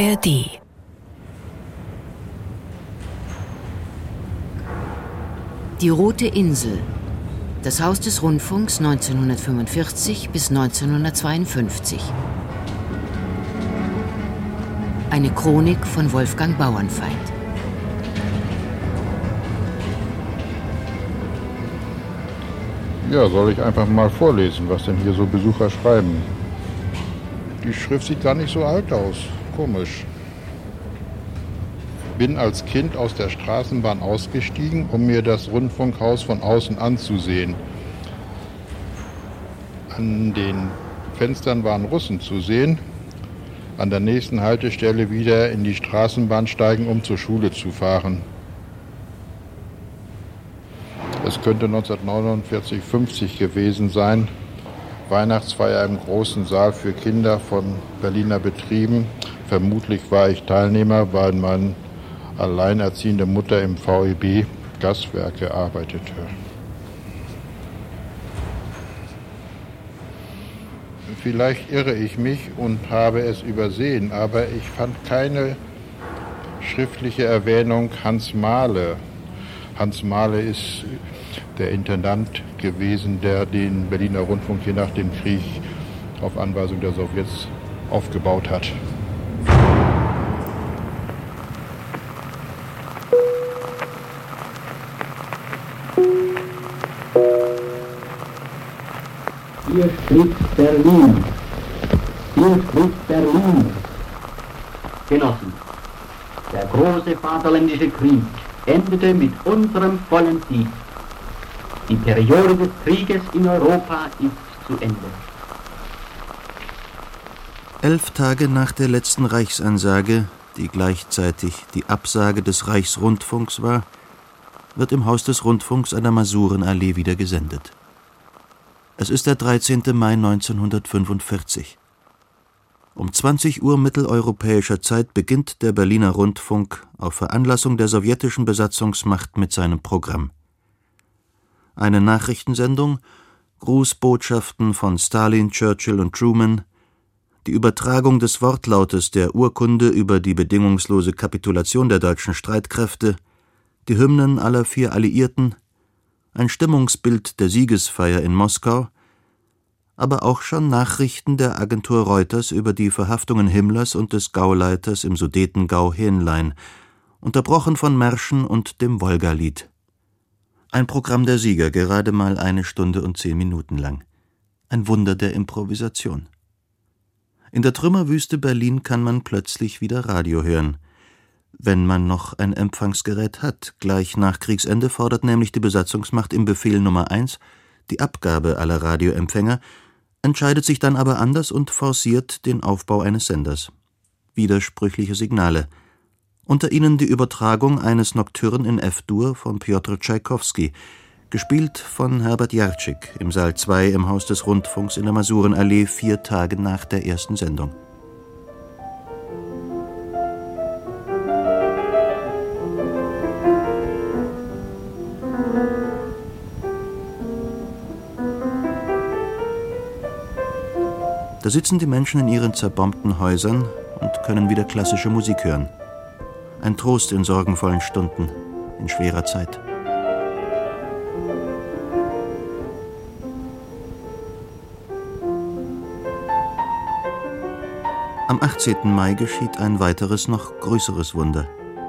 ARD Die Rote Insel. Das Haus des Rundfunks 1945 bis 1952. Eine Chronik von Wolfgang Bauernfeind. Ja, soll ich einfach mal vorlesen, was denn hier so Besucher schreiben? Die Schrift sieht gar nicht so alt aus. Komisch. Bin als Kind aus der Straßenbahn ausgestiegen, um mir das Rundfunkhaus von außen anzusehen. An den Fenstern waren Russen zu sehen. An der nächsten Haltestelle wieder in die Straßenbahn steigen, um zur Schule zu fahren. Es könnte 1949, 50 gewesen sein. Weihnachtsfeier im großen Saal für Kinder von Berliner Betrieben. Vermutlich war ich Teilnehmer, weil meine alleinerziehende Mutter im VEB Gaswerke arbeitete. Vielleicht irre ich mich und habe es übersehen, aber ich fand keine schriftliche Erwähnung Hans Mahle. Hans Mahle ist der Intendant gewesen, der den Berliner Rundfunk hier nach dem Krieg auf Anweisung der Sowjets aufgebaut hat. Hier spricht Berlin. Hier spricht Berlin. Genossen, der große Vaterländische Krieg endete mit unserem vollen Sieg. Die Periode des Krieges in Europa ist zu Ende. Elf Tage nach der letzten Reichsansage, die gleichzeitig die Absage des Reichsrundfunks war, wird im Haus des Rundfunks an der Masurenallee wieder gesendet. Es ist der 13. Mai 1945. Um 20 Uhr mitteleuropäischer Zeit beginnt der Berliner Rundfunk auf Veranlassung der sowjetischen Besatzungsmacht mit seinem Programm. Eine Nachrichtensendung, Grußbotschaften von Stalin, Churchill und Truman, die Übertragung des Wortlautes der Urkunde über die bedingungslose Kapitulation der deutschen Streitkräfte, die Hymnen aller vier Alliierten, ein Stimmungsbild der Siegesfeier in Moskau, aber auch schon Nachrichten der Agentur Reuters über die Verhaftungen Himmlers und des Gauleiters im Sudetengau Hähnlein, unterbrochen von Märschen und dem Wolgalied. Ein Programm der Sieger, gerade mal eine Stunde und zehn Minuten lang. Ein Wunder der Improvisation. In der Trümmerwüste Berlin kann man plötzlich wieder Radio hören – wenn man noch ein Empfangsgerät hat. Gleich nach Kriegsende fordert nämlich die Besatzungsmacht im Befehl Nummer 1 die Abgabe aller Radioempfänger, entscheidet sich dann aber anders und forciert den Aufbau eines Senders. Widersprüchliche Signale. Unter ihnen die Übertragung eines Nocturne in F-Dur von Piotr Tschaikowski, gespielt von Herbert Jarczyk im Saal 2 im Haus des Rundfunks in der Masurenallee vier Tage nach der ersten Sendung. Da sitzen die Menschen in ihren zerbombten Häusern und können wieder klassische Musik hören. Ein Trost in sorgenvollen Stunden, in schwerer Zeit. Am 18. Mai geschieht ein weiteres, noch größeres Wunder.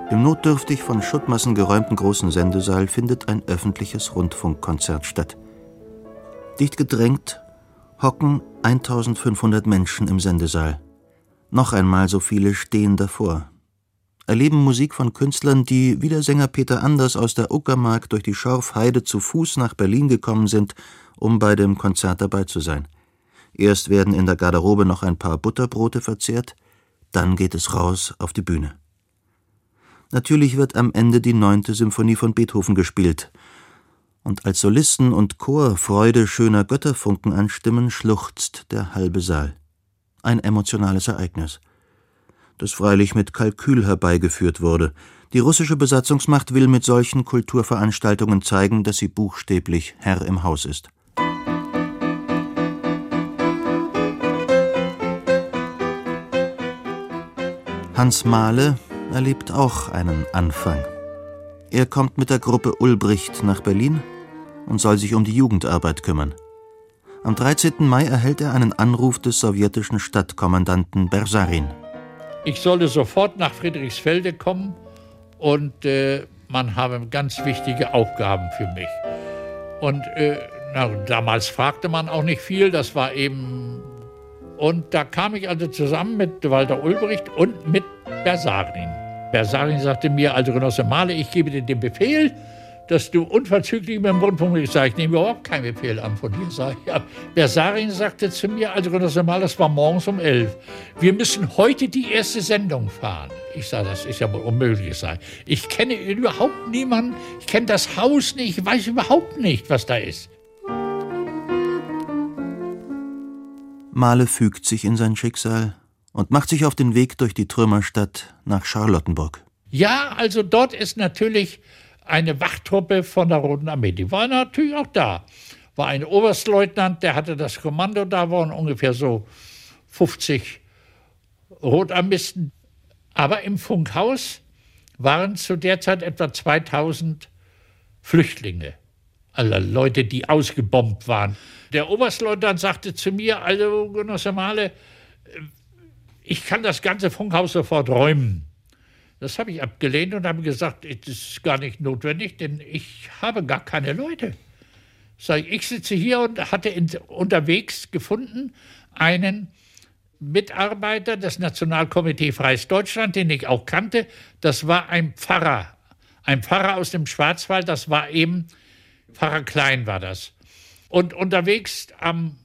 Im notdürftig von Schuttmassen geräumten großen Sendesaal findet ein öffentliches Rundfunkkonzert statt. Dicht gedrängt hocken 1500 Menschen im Sendesaal. Noch einmal so viele stehen davor. Erleben Musik von Künstlern, die wie der Sänger Peter Anders aus der Uckermark durch die Schorfheide zu Fuß nach Berlin gekommen sind, um bei dem Konzert dabei zu sein. Erst werden in der Garderobe noch ein paar Butterbrote verzehrt, dann geht es raus auf die Bühne. Natürlich wird am Ende die neunte Symphonie von Beethoven gespielt, und als Solisten und Chor Freude schöner Götterfunken anstimmen, schluchzt der halbe Saal. Ein emotionales Ereignis, das freilich mit Kalkül herbeigeführt wurde. Die russische Besatzungsmacht will mit solchen Kulturveranstaltungen zeigen, dass sie buchstäblich Herr im Haus ist. Hans Mahle erlebt auch einen Anfang. Er kommt mit der Gruppe Ulbricht nach Berlin und soll sich um die Jugendarbeit kümmern. Am 13. Mai erhält er einen Anruf des sowjetischen Stadtkommandanten Bersarin. Ich solle sofort nach Friedrichsfelde kommen und äh, man habe ganz wichtige Aufgaben für mich. Und äh, na, damals fragte man auch nicht viel, das war eben. Und da kam ich also zusammen mit Walter Ulbricht und mit Bersarin. Bersarin sagte mir, also Genosse Male, ich gebe dir den Befehl, dass du unverzüglich mit dem Rundfunk Ich sage, ich nehme überhaupt keinen Befehl an von dir. Sag ich. Bersarin sagte zu mir, also Genosse Male, das war morgens um elf. Wir müssen heute die erste Sendung fahren. Ich sage, das ist ja wohl unmöglich sein. Ich kenne überhaupt niemanden, ich kenne das Haus nicht, ich weiß überhaupt nicht, was da ist. Male fügt sich in sein Schicksal und macht sich auf den Weg durch die Trümmerstadt nach Charlottenburg. Ja, also dort ist natürlich eine Wachttruppe von der Roten Armee. Die war natürlich auch da. War ein Oberstleutnant, der hatte das Kommando, da waren ungefähr so 50 Rotarmisten. Aber im Funkhaus waren zu der Zeit etwa 2000 Flüchtlinge, also Leute, die ausgebombt waren. Der Oberstleutnant sagte zu mir, also Genosse Male, ich kann das ganze Funkhaus sofort räumen. Das habe ich abgelehnt und habe gesagt, es ist gar nicht notwendig, denn ich habe gar keine Leute. Sag ich, ich sitze hier und hatte in, unterwegs gefunden einen Mitarbeiter des Nationalkomitee Freies Deutschland, den ich auch kannte. Das war ein Pfarrer, ein Pfarrer aus dem Schwarzwald. Das war eben Pfarrer Klein war das. Und unterwegs am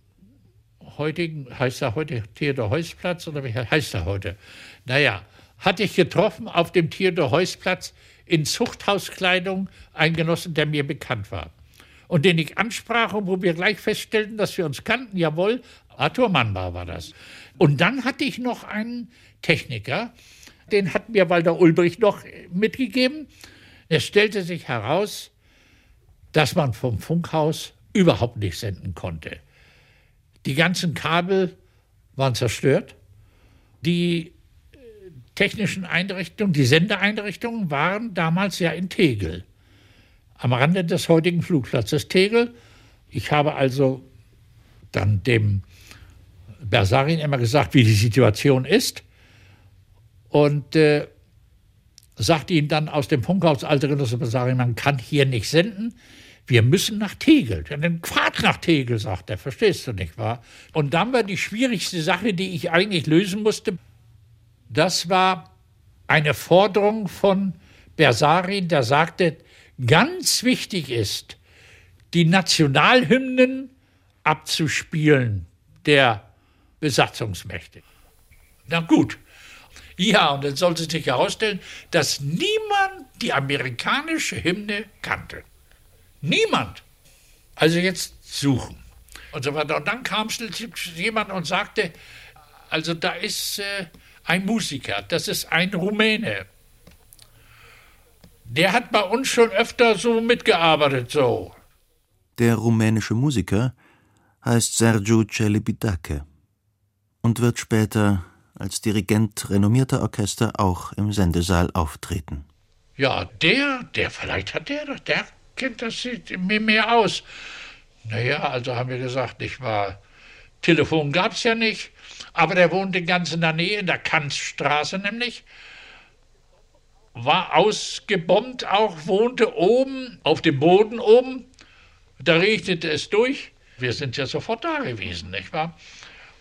heutigen, heißt er heute Theodor-Heuss-Platz oder wie heißt er heute? Naja, hatte ich getroffen auf dem Theodor-Heuss-Platz in Zuchthauskleidung einen Genossen, der mir bekannt war. Und den ich ansprach und wo wir gleich feststellten, dass wir uns kannten, jawohl, Arthur Mannbar war das. Und dann hatte ich noch einen Techniker, den hat mir Walter Ulbricht noch mitgegeben. Es stellte sich heraus, dass man vom Funkhaus überhaupt nicht senden konnte. Die ganzen Kabel waren zerstört. Die technischen Einrichtungen, die Sendeeinrichtungen waren damals ja in Tegel, am Rande des heutigen Flugplatzes Tegel. Ich habe also dann dem Bersarin immer gesagt, wie die Situation ist und äh, sagte ihm dann aus dem Funkhaus, alte Genosse Bersarin, man kann hier nicht senden. Wir müssen nach Tegel. Ja, dann fahrt nach Tegel, sagt er. Verstehst du nicht wahr? Und dann war die schwierigste Sache, die ich eigentlich lösen musste. Das war eine Forderung von Bersarin, der sagte, ganz wichtig ist, die Nationalhymnen abzuspielen der Besatzungsmächte. Na gut. Ja, und dann sollte sich herausstellen, dass niemand die amerikanische Hymne kannte. Niemand. Also jetzt suchen. Und so weiter. Und dann kam jemand und sagte, also da ist äh, ein Musiker, das ist ein Rumäne. Der hat bei uns schon öfter so mitgearbeitet, so. Der rumänische Musiker heißt Sergiu Celibidache und wird später als Dirigent renommierter Orchester auch im Sendesaal auftreten. Ja, der, der, vielleicht hat der, der Kind, das sieht mir mehr aus. Naja, also haben wir gesagt, nicht wahr? Telefon gab es ja nicht, aber der wohnte ganz in der Nähe, in der Kanzstraße nämlich. War ausgebombt auch, wohnte oben, auf dem Boden oben. Da regnete es durch. Wir sind ja sofort da gewesen, nicht wahr?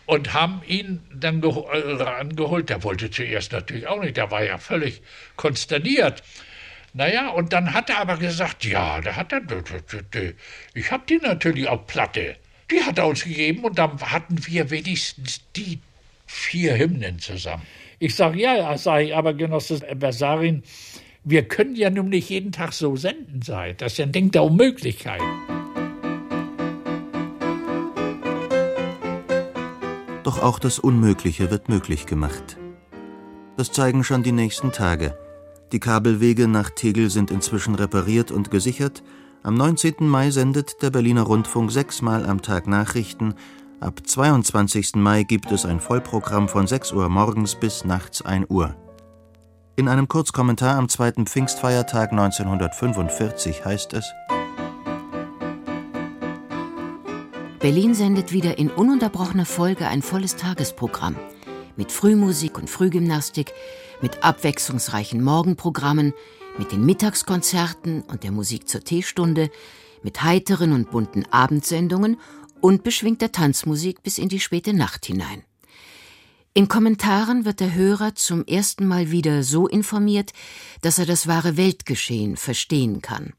Und haben ihn dann äh, angeholt. Der wollte zuerst natürlich auch nicht, der war ja völlig konsterniert. Naja, und dann hat er aber gesagt, ja, da hat er, ich habe die natürlich auf Platte. Die hat er uns gegeben und dann hatten wir wenigstens die vier Hymnen zusammen. Ich sage, ja, ja, sage ich, aber Genosse Bersarin, wir können ja nun nicht jeden Tag so senden sein. Das ist ja ein Ding der Unmöglichkeit. Doch auch das Unmögliche wird möglich gemacht. Das zeigen schon die nächsten Tage. Die Kabelwege nach Tegel sind inzwischen repariert und gesichert. Am 19. Mai sendet der Berliner Rundfunk sechsmal am Tag Nachrichten. Ab 22. Mai gibt es ein Vollprogramm von 6 Uhr morgens bis nachts 1 Uhr. In einem Kurzkommentar am zweiten Pfingstfeiertag 1945 heißt es: Berlin sendet wieder in ununterbrochener Folge ein volles Tagesprogramm. Mit Frühmusik und Frühgymnastik, mit abwechslungsreichen Morgenprogrammen, mit den Mittagskonzerten und der Musik zur Teestunde, mit heiteren und bunten Abendsendungen und beschwingter Tanzmusik bis in die späte Nacht hinein. In Kommentaren wird der Hörer zum ersten Mal wieder so informiert, dass er das wahre Weltgeschehen verstehen kann.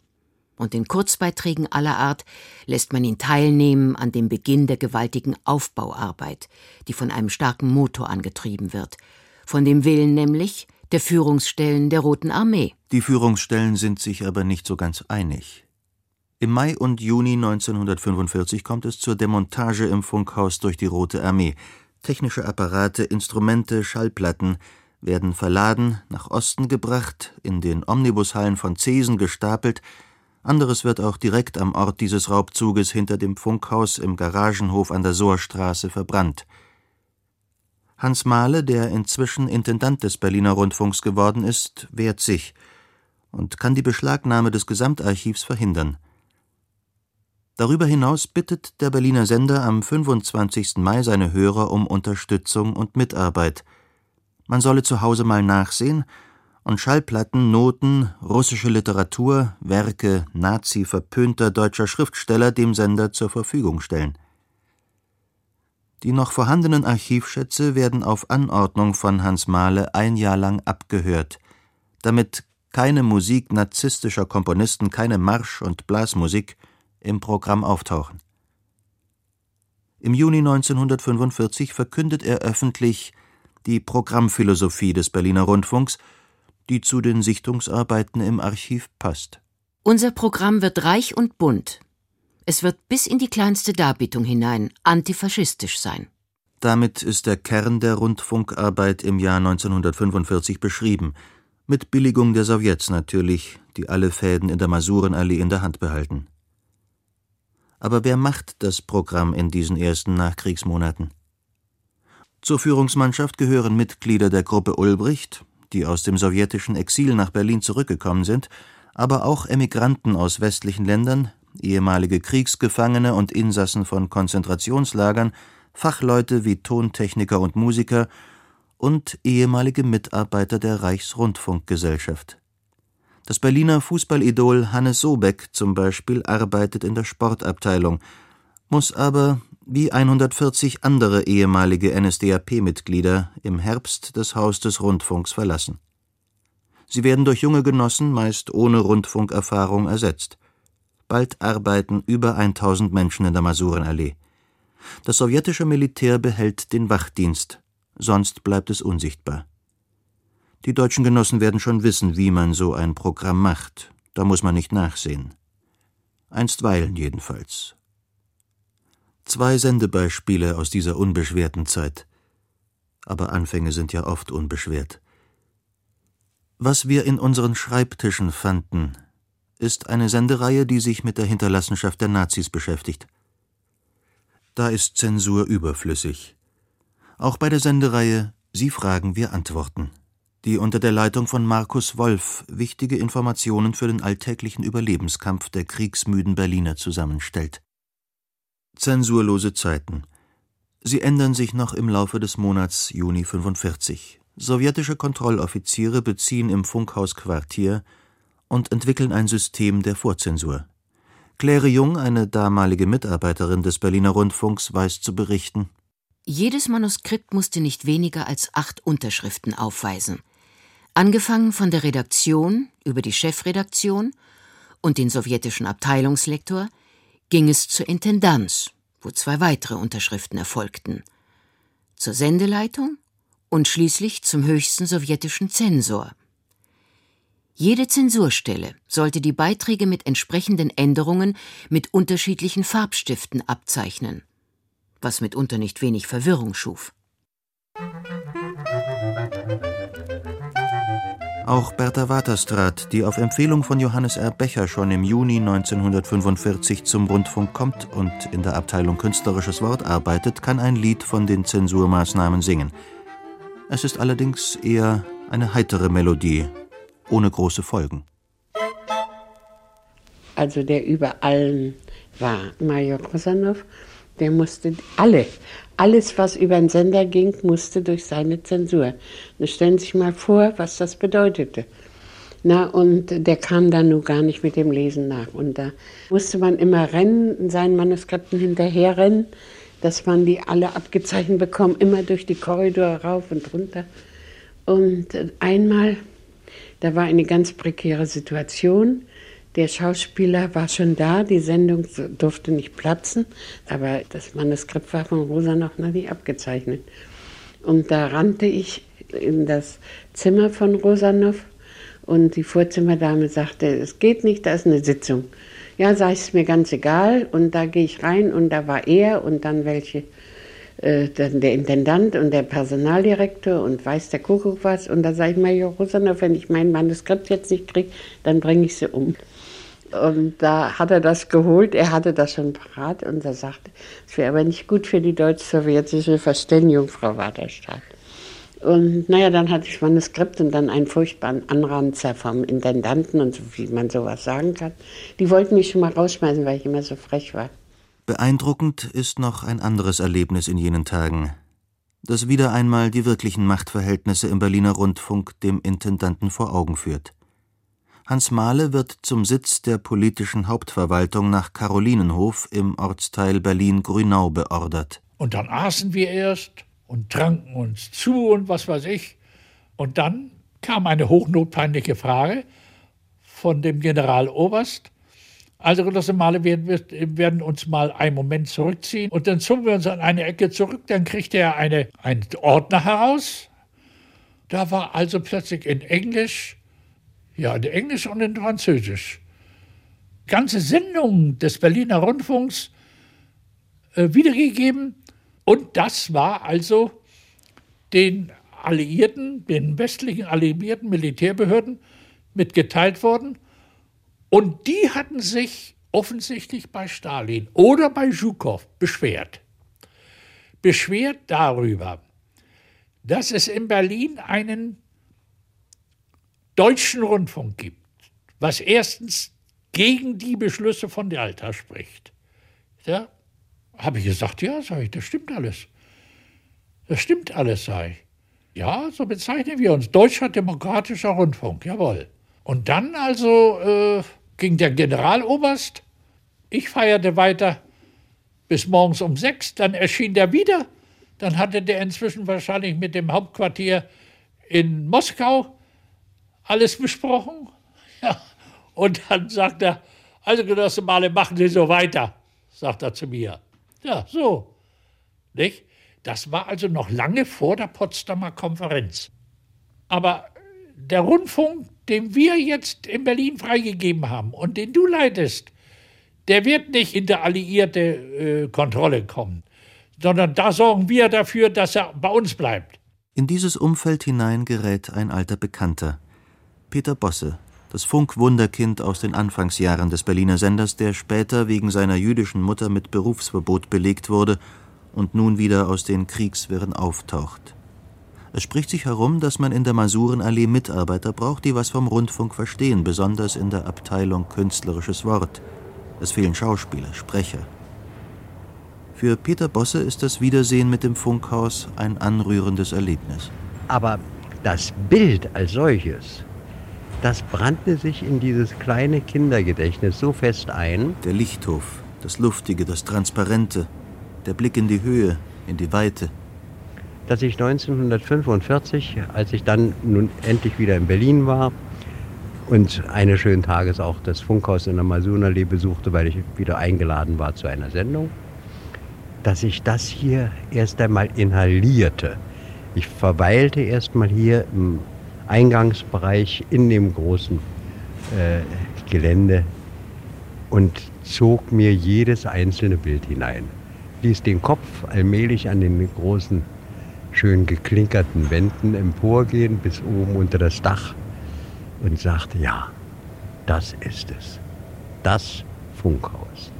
Und in Kurzbeiträgen aller Art lässt man ihn teilnehmen an dem Beginn der gewaltigen Aufbauarbeit, die von einem starken Motor angetrieben wird, von dem Willen nämlich der Führungsstellen der Roten Armee. Die Führungsstellen sind sich aber nicht so ganz einig. Im Mai und Juni 1945 kommt es zur Demontage im Funkhaus durch die Rote Armee, Technische Apparate, Instrumente, Schallplatten werden verladen, nach Osten gebracht, in den Omnibushallen von Zesen gestapelt, anderes wird auch direkt am Ort dieses Raubzuges hinter dem Funkhaus im Garagenhof an der Sohrstraße verbrannt. Hans Mahle, der inzwischen Intendant des Berliner Rundfunks geworden ist, wehrt sich und kann die Beschlagnahme des Gesamtarchivs verhindern. Darüber hinaus bittet der Berliner Sender am 25. Mai seine Hörer um Unterstützung und Mitarbeit. Man solle zu Hause mal nachsehen und Schallplatten, Noten, russische Literatur, Werke nazi-verpönter deutscher Schriftsteller dem Sender zur Verfügung stellen. Die noch vorhandenen Archivschätze werden auf Anordnung von Hans Mahle ein Jahr lang abgehört, damit keine Musik narzisstischer Komponisten, keine Marsch- und Blasmusik im Programm auftauchen. Im Juni 1945 verkündet er öffentlich die Programmphilosophie des Berliner Rundfunks, die zu den Sichtungsarbeiten im Archiv passt. Unser Programm wird reich und bunt. Es wird bis in die kleinste Darbietung hinein antifaschistisch sein. Damit ist der Kern der Rundfunkarbeit im Jahr 1945 beschrieben, mit Billigung der Sowjets natürlich, die alle Fäden in der Masurenallee in der Hand behalten. Aber wer macht das Programm in diesen ersten Nachkriegsmonaten? Zur Führungsmannschaft gehören Mitglieder der Gruppe Ulbricht, die aus dem sowjetischen Exil nach Berlin zurückgekommen sind, aber auch Emigranten aus westlichen Ländern, ehemalige Kriegsgefangene und Insassen von Konzentrationslagern, Fachleute wie Tontechniker und Musiker und ehemalige Mitarbeiter der Reichsrundfunkgesellschaft. Das Berliner Fußballidol Hannes Sobeck zum Beispiel arbeitet in der Sportabteilung, muss aber, wie 140 andere ehemalige NSDAP-Mitglieder, im Herbst das Haus des Rundfunks verlassen. Sie werden durch junge Genossen, meist ohne Rundfunkerfahrung, ersetzt. Bald arbeiten über 1000 Menschen in der Masurenallee. Das sowjetische Militär behält den Wachdienst, sonst bleibt es unsichtbar. Die deutschen Genossen werden schon wissen, wie man so ein Programm macht. Da muss man nicht nachsehen. Einstweilen jedenfalls. Zwei Sendebeispiele aus dieser unbeschwerten Zeit. Aber Anfänge sind ja oft unbeschwert. Was wir in unseren Schreibtischen fanden, ist eine Sendereihe, die sich mit der Hinterlassenschaft der Nazis beschäftigt. Da ist Zensur überflüssig. Auch bei der Sendereihe Sie fragen, wir antworten die unter der Leitung von Markus Wolf wichtige Informationen für den alltäglichen Überlebenskampf der kriegsmüden Berliner zusammenstellt. Zensurlose Zeiten. Sie ändern sich noch im Laufe des Monats Juni 45. Sowjetische Kontrolloffiziere beziehen im Funkhaus Quartier und entwickeln ein System der Vorzensur. Claire Jung, eine damalige Mitarbeiterin des Berliner Rundfunks, weiß zu berichten. Jedes Manuskript musste nicht weniger als acht Unterschriften aufweisen. Angefangen von der Redaktion über die Chefredaktion und den sowjetischen Abteilungslektor ging es zur Intendanz, wo zwei weitere Unterschriften erfolgten, zur Sendeleitung und schließlich zum höchsten sowjetischen Zensor. Jede Zensurstelle sollte die Beiträge mit entsprechenden Änderungen mit unterschiedlichen Farbstiften abzeichnen, was mitunter nicht wenig Verwirrung schuf. Auch Bertha Waterstraat, die auf Empfehlung von Johannes R. Becher schon im Juni 1945 zum Rundfunk kommt und in der Abteilung Künstlerisches Wort arbeitet, kann ein Lied von den Zensurmaßnahmen singen. Es ist allerdings eher Eine heitere Melodie, ohne große Folgen. Also der über allen war Major Kosanov, der musste alle, alles was über den Sender ging, musste durch seine Zensur. Und stellen Sie sich mal vor, was das bedeutete. Na, und der kam dann nur gar nicht mit dem Lesen nach. Und da musste man immer rennen, seinen Manuskripten hinterherrennen, dass man die alle abgezeichnet bekommt, immer durch die Korridore rauf und runter. Und einmal, da war eine ganz prekäre Situation. Der Schauspieler war schon da, die Sendung durfte nicht platzen, aber das Manuskript war von Rosa noch nie abgezeichnet. Und da rannte ich in das Zimmer von Rosanov und die Vorzimmerdame sagte, es geht nicht, da ist eine Sitzung. Ja, ich, es mir ganz egal. Und da gehe ich rein und da war er und dann welche, äh, der Intendant und der Personaldirektor und weiß der Kuckuck was. Und da sage ich, Major Rosanov, wenn ich mein Manuskript jetzt nicht kriege, dann bringe ich sie um. Und da hat er das geholt, er hatte das schon parat und er sagte, es wäre aber nicht gut für die deutsch-sowjetische Verständigung, Frau Waterstadt. Und naja, dann hatte ich Manuskript und dann einen furchtbaren Anranzer vom Intendanten und so, wie man sowas sagen kann. Die wollten mich schon mal rausschmeißen, weil ich immer so frech war. Beeindruckend ist noch ein anderes Erlebnis in jenen Tagen, das wieder einmal die wirklichen Machtverhältnisse im Berliner Rundfunk dem Intendanten vor Augen führt. Hans Mahle wird zum Sitz der politischen Hauptverwaltung nach Karolinenhof im Ortsteil Berlin-Grünau beordert. Und dann aßen wir erst und tranken uns zu und was weiß ich. Und dann kam eine hochnotpeinliche Frage von dem Generaloberst. Also, Genosse Male, wir werden uns mal einen Moment zurückziehen und dann zogen wir uns an eine Ecke zurück. Dann kriegte er eine, einen Ordner heraus. Da war also plötzlich in Englisch, ja, in Englisch und in Französisch, ganze Sendungen des Berliner Rundfunks äh, wiedergegeben und das war also den Alliierten, den westlichen alliierten Militärbehörden mitgeteilt worden. Und die hatten sich offensichtlich bei Stalin oder bei Zhukov beschwert. Beschwert darüber, dass es in Berlin einen deutschen Rundfunk gibt, was erstens gegen die Beschlüsse von Jalta spricht. Ja, habe ich gesagt, ja, sage ich, das stimmt alles. Das stimmt alles, sage ich. Ja, so bezeichnen wir uns. Deutscher Demokratischer Rundfunk, jawohl. Und dann also äh, ging der Generaloberst, ich feierte weiter bis morgens um sechs, dann erschien der wieder, dann hatte der inzwischen wahrscheinlich mit dem Hauptquartier in Moskau alles besprochen. Ja. Und dann sagt er, also Genosse Male, machen Sie so weiter, sagt er zu mir. Ja, so. Nicht? Das war also noch lange vor der Potsdamer Konferenz. Aber der Rundfunk, den wir jetzt in Berlin freigegeben haben und den du leitest, der wird nicht in der alliierte äh, Kontrolle kommen, sondern da sorgen wir dafür, dass er bei uns bleibt. In dieses Umfeld hinein gerät ein alter Bekannter, Peter Bosse, das Funkwunderkind aus den Anfangsjahren des Berliner Senders, der später wegen seiner jüdischen Mutter mit Berufsverbot belegt wurde und nun wieder aus den Kriegswirren auftaucht. Es spricht sich herum, dass man in der Masurenallee Mitarbeiter braucht, die was vom Rundfunk verstehen, besonders in der Abteilung Künstlerisches Wort. Es fehlen Schauspieler, Sprecher. Für Peter Bosse ist das Wiedersehen mit dem Funkhaus ein anrührendes Erlebnis. Aber das Bild als solches das brannte sich in dieses kleine Kindergedächtnis so fest ein. Der Lichthof, das Luftige, das Transparente, der Blick in die Höhe, in die Weite. Dass ich 1945, als ich dann nun endlich wieder in Berlin war und eines schönen Tages auch das Funkhaus in der Masunallee besuchte, weil ich wieder eingeladen war zu einer Sendung, dass ich das hier erst einmal inhalierte. Ich verweilte erst mal hier im Eingangsbereich in dem großen äh, Gelände und zog mir jedes einzelne Bild hinein. Ließ den Kopf allmählich an den großen, schön geklinkerten Wänden emporgehen bis oben unter das Dach und sagte, ja, das ist es. Das Funkhaus.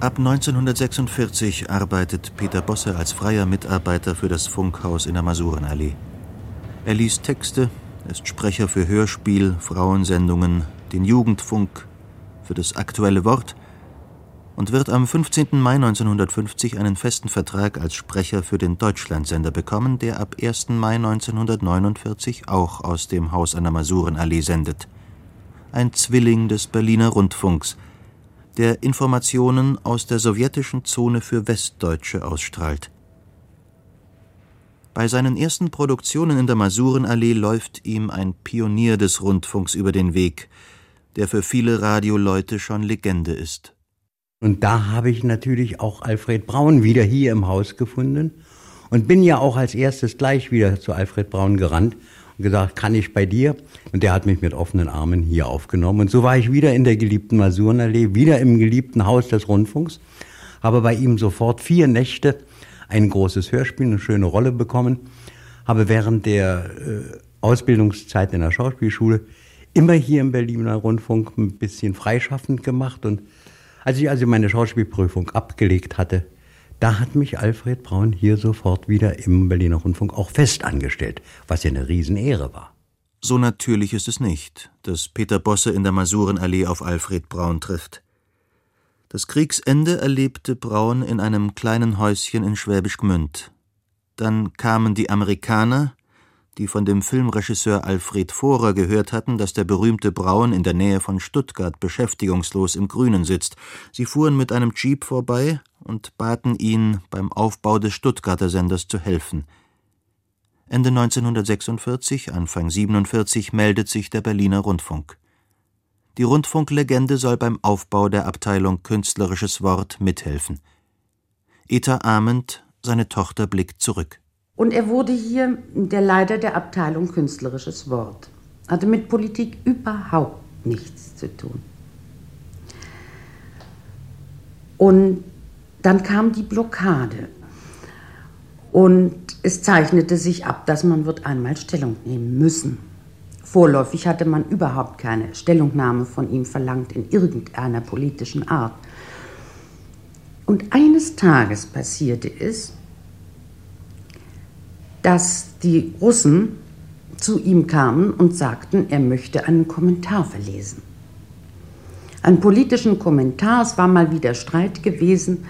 Ab 1946 arbeitet Peter Bosse als freier Mitarbeiter für das Funkhaus in der Masurenallee. Er liest Texte, ist Sprecher für Hörspiel, Frauensendungen, den Jugendfunk, für das aktuelle Wort und wird am 15. Mai 1950 einen festen Vertrag als Sprecher für den Deutschlandsender bekommen, der ab 1. Mai 1949 auch aus dem Haus an der Masurenallee sendet. Ein Zwilling des Berliner Rundfunks, der Informationen aus der sowjetischen Zone für Westdeutsche ausstrahlt. Bei seinen ersten Produktionen in der Masurenallee läuft ihm ein Pionier des Rundfunks über den Weg, der für viele Radioleute schon Legende ist. Und da habe ich natürlich auch Alfred Braun wieder hier im Haus gefunden und bin ja auch als erstes gleich wieder zu Alfred Braun gerannt und gesagt, kann ich bei dir? Und der hat mich mit offenen Armen hier aufgenommen. Und so war ich wieder in der geliebten Masurenallee, wieder im geliebten Haus des Rundfunks, habe bei ihm sofort vier Nächte ein großes Hörspiel, eine schöne Rolle bekommen, habe während der äh, Ausbildungszeit in der Schauspielschule immer hier im Berliner Rundfunk ein bisschen freischaffend gemacht und als ich also meine Schauspielprüfung abgelegt hatte, da hat mich Alfred Braun hier sofort wieder im Berliner Rundfunk auch fest angestellt, was ja eine Riesenehre war. So natürlich ist es nicht, dass Peter Bosse in der Masurenallee auf Alfred Braun trifft. Das Kriegsende erlebte Braun in einem kleinen Häuschen in Schwäbisch Gmünd. Dann kamen die Amerikaner, die von dem Filmregisseur Alfred Vorer gehört hatten, dass der berühmte Braun in der Nähe von Stuttgart beschäftigungslos im Grünen sitzt. Sie fuhren mit einem Jeep vorbei und baten ihn, beim Aufbau des Stuttgarter Senders zu helfen. Ende 1946, Anfang 47 meldet sich der Berliner Rundfunk. Die Rundfunklegende soll beim Aufbau der Abteilung Künstlerisches Wort mithelfen. Eta Ament, seine Tochter, blickt zurück. Und er wurde hier der Leiter der Abteilung Künstlerisches Wort. Hatte mit Politik überhaupt nichts zu tun. Und dann kam die Blockade. Und es zeichnete sich ab, dass man wird einmal Stellung nehmen müssen. Vorläufig hatte man überhaupt keine Stellungnahme von ihm verlangt in irgendeiner politischen Art. Und eines Tages passierte es, dass die Russen zu ihm kamen und sagten, er möchte einen Kommentar verlesen. Einen politischen Kommentar, es war mal wieder Streit gewesen.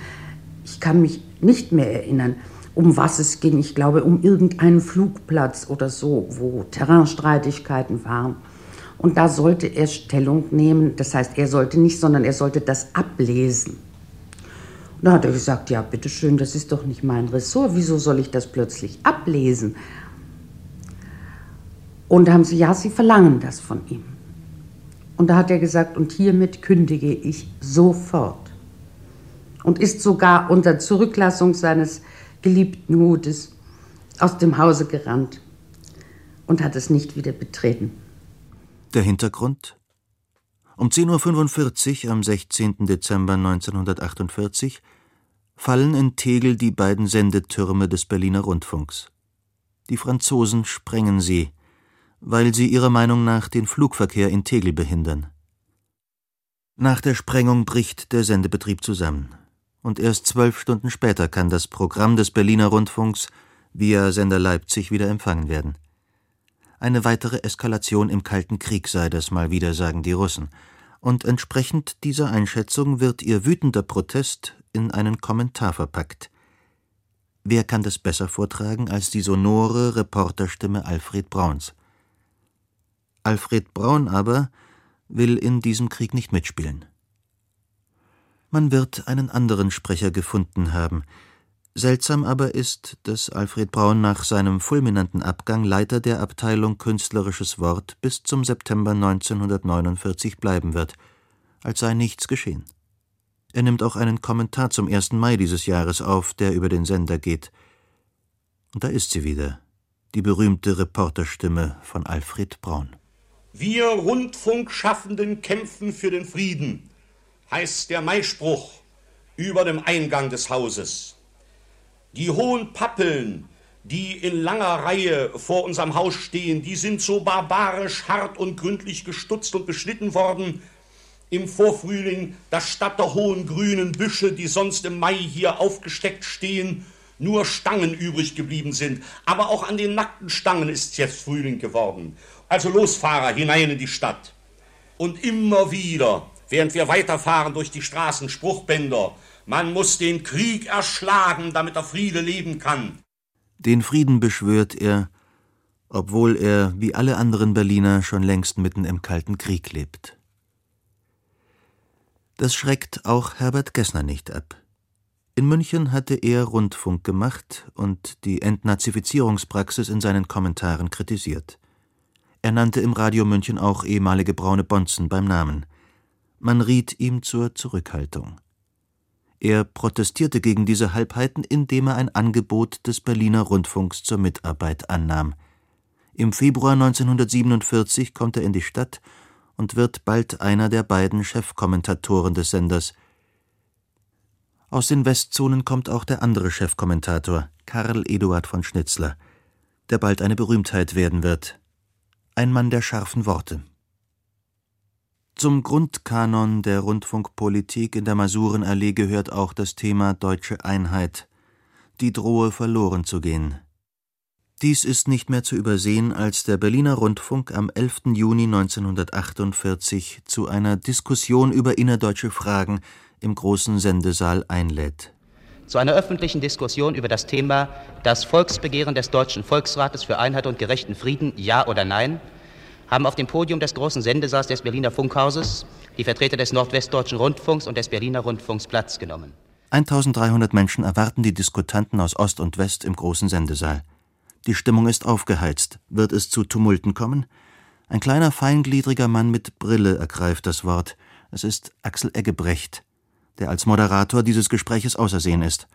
Ich kann mich nicht mehr erinnern um was es ging. Ich glaube, um irgendeinen Flugplatz oder so, wo Terrainstreitigkeiten waren. Und da sollte er Stellung nehmen. Das heißt, er sollte nicht, sondern er sollte das ablesen. Und da hat er gesagt, ja, bitteschön, das ist doch nicht mein Ressort. Wieso soll ich das plötzlich ablesen? Und da haben sie, ja, sie verlangen das von ihm. Und da hat er gesagt, und hiermit kündige ich sofort. Und ist sogar unter Zurücklassung seines geliebten Hutes aus dem Hause gerannt und hat es nicht wieder betreten. Der Hintergrund? Um 10.45 Uhr am 16. Dezember 1948 fallen in Tegel die beiden Sendetürme des Berliner Rundfunks. Die Franzosen sprengen sie, weil sie ihrer Meinung nach den Flugverkehr in Tegel behindern. Nach der Sprengung bricht der Sendebetrieb zusammen und erst zwölf Stunden später kann das Programm des Berliner Rundfunks via Sender Leipzig wieder empfangen werden. Eine weitere Eskalation im Kalten Krieg sei das mal wieder, sagen die Russen, und entsprechend dieser Einschätzung wird ihr wütender Protest in einen Kommentar verpackt. Wer kann das besser vortragen als die sonore Reporterstimme Alfred Brauns? Alfred Braun aber will in diesem Krieg nicht mitspielen. Man wird einen anderen Sprecher gefunden haben. Seltsam aber ist, dass Alfred Braun nach seinem fulminanten Abgang Leiter der Abteilung Künstlerisches Wort bis zum September 1949 bleiben wird, als sei nichts geschehen. Er nimmt auch einen Kommentar zum 1. Mai dieses Jahres auf, der über den Sender geht. Und da ist sie wieder, die berühmte Reporterstimme von Alfred Braun. Wir Rundfunkschaffenden kämpfen für den Frieden heißt der Maispruch über dem Eingang des Hauses. Die hohen Pappeln, die in langer Reihe vor unserem Haus stehen, die sind so barbarisch hart und gründlich gestutzt und beschnitten worden im Vorfrühling, dass statt der hohen grünen Büsche, die sonst im Mai hier aufgesteckt stehen, nur Stangen übrig geblieben sind. Aber auch an den nackten Stangen ist jetzt Frühling geworden. Also los, Fahrer, hinein in die Stadt. Und immer wieder, während wir weiterfahren durch die Straßen, Spruchbänder. Man muss den Krieg erschlagen, damit der Friede leben kann. Den Frieden beschwört er, obwohl er, wie alle anderen Berliner, schon längst mitten im Kalten Krieg lebt. Das schreckt auch Herbert Gessner nicht ab. In München hatte er Rundfunk gemacht und die Entnazifizierungspraxis in seinen Kommentaren kritisiert. Er nannte im Radio München auch ehemalige braune Bonzen beim Namen. Man riet ihm zur Zurückhaltung. Er protestierte gegen diese Halbheiten, indem er ein Angebot des Berliner Rundfunks zur Mitarbeit annahm. Im Februar 1947 kommt er in die Stadt und wird bald einer der beiden Chefkommentatoren des Senders. Aus den Westzonen kommt auch der andere Chefkommentator, Karl Eduard von Schnitzler, der bald eine Berühmtheit werden wird. Ein Mann der scharfen Worte. Zum Grundkanon der Rundfunkpolitik in der Masurenallee gehört auch das Thema deutsche Einheit, die drohe verloren zu gehen. Dies ist nicht mehr zu übersehen, als der Berliner Rundfunk am 11. Juni 1948 zu einer Diskussion über innerdeutsche Fragen im großen Sendesaal einlädt. Zu einer öffentlichen Diskussion über das Thema das Volksbegehren des Deutschen Volksrates für Einheit und gerechten Frieden, ja oder nein, haben auf dem Podium des großen Sendesaals des Berliner Funkhauses die Vertreter des Nordwestdeutschen Rundfunks und des Berliner Rundfunks Platz genommen. 1300 Menschen erwarten die Diskutanten aus Ost und West im großen Sendesaal. Die Stimmung ist aufgeheizt. Wird es zu Tumulten kommen? Ein kleiner, feingliedriger Mann mit Brille ergreift das Wort. Es ist Axel Eggebrecht, der als Moderator dieses Gespräches ausersehen ist.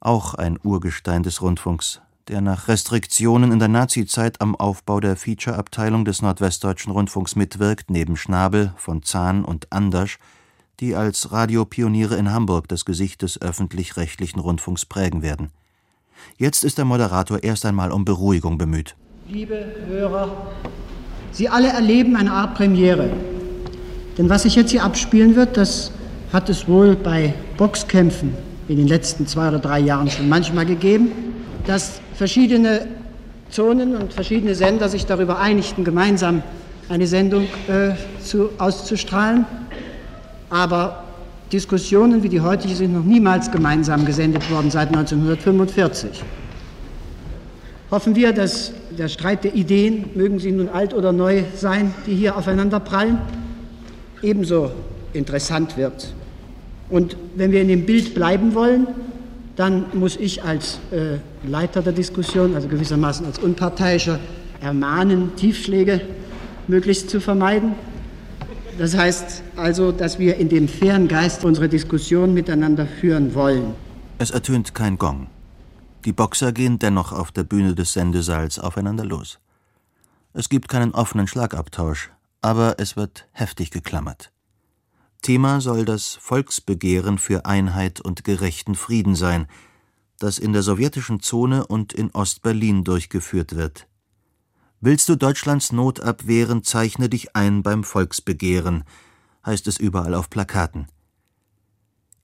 Auch ein Urgestein des Rundfunks, der nach Restriktionen in der Nazizeit am Aufbau der Feature-Abteilung des Nordwestdeutschen Rundfunks mitwirkt, neben Schnabel, von Zahn und Andersch, die als Radiopioniere in Hamburg das Gesicht des öffentlich-rechtlichen Rundfunks prägen werden. Jetzt ist der Moderator erst einmal um Beruhigung bemüht. Liebe Hörer, Sie alle erleben eine Art Premiere. Denn was sich jetzt hier abspielen wird, das hat es wohl bei Boxkämpfen in den letzten zwei oder drei Jahren schon manchmal gegeben, dass verschiedene Zonen und verschiedene Sender sich darüber einigten, gemeinsam eine Sendung äh, zu, auszustrahlen. Aber Diskussionen wie die heutige sind noch niemals gemeinsam gesendet worden seit 1945. Hoffen wir, dass der Streit der Ideen, mögen sie nun alt oder neu sein, die hier aufeinander prallen, ebenso interessant wird. Und wenn wir in dem Bild bleiben wollen, dann muss ich als äh, Leiter der Diskussion, also gewissermaßen als Unparteiischer, ermahnen, Tiefschläge möglichst zu vermeiden das heißt also, dass wir in dem fairen Geist unsere Diskussion miteinander führen wollen. Es ertönt kein Gong. Die Boxer gehen dennoch auf der Bühne des Sendesaals aufeinander los. Es gibt keinen offenen Schlagabtausch, aber es wird heftig geklammert. Thema soll das Volksbegehren für Einheit und gerechten Frieden sein, das in der sowjetischen Zone und in Ostberlin durchgeführt wird. Willst du Deutschlands Not abwehren, zeichne dich ein beim Volksbegehren, heißt es überall auf Plakaten.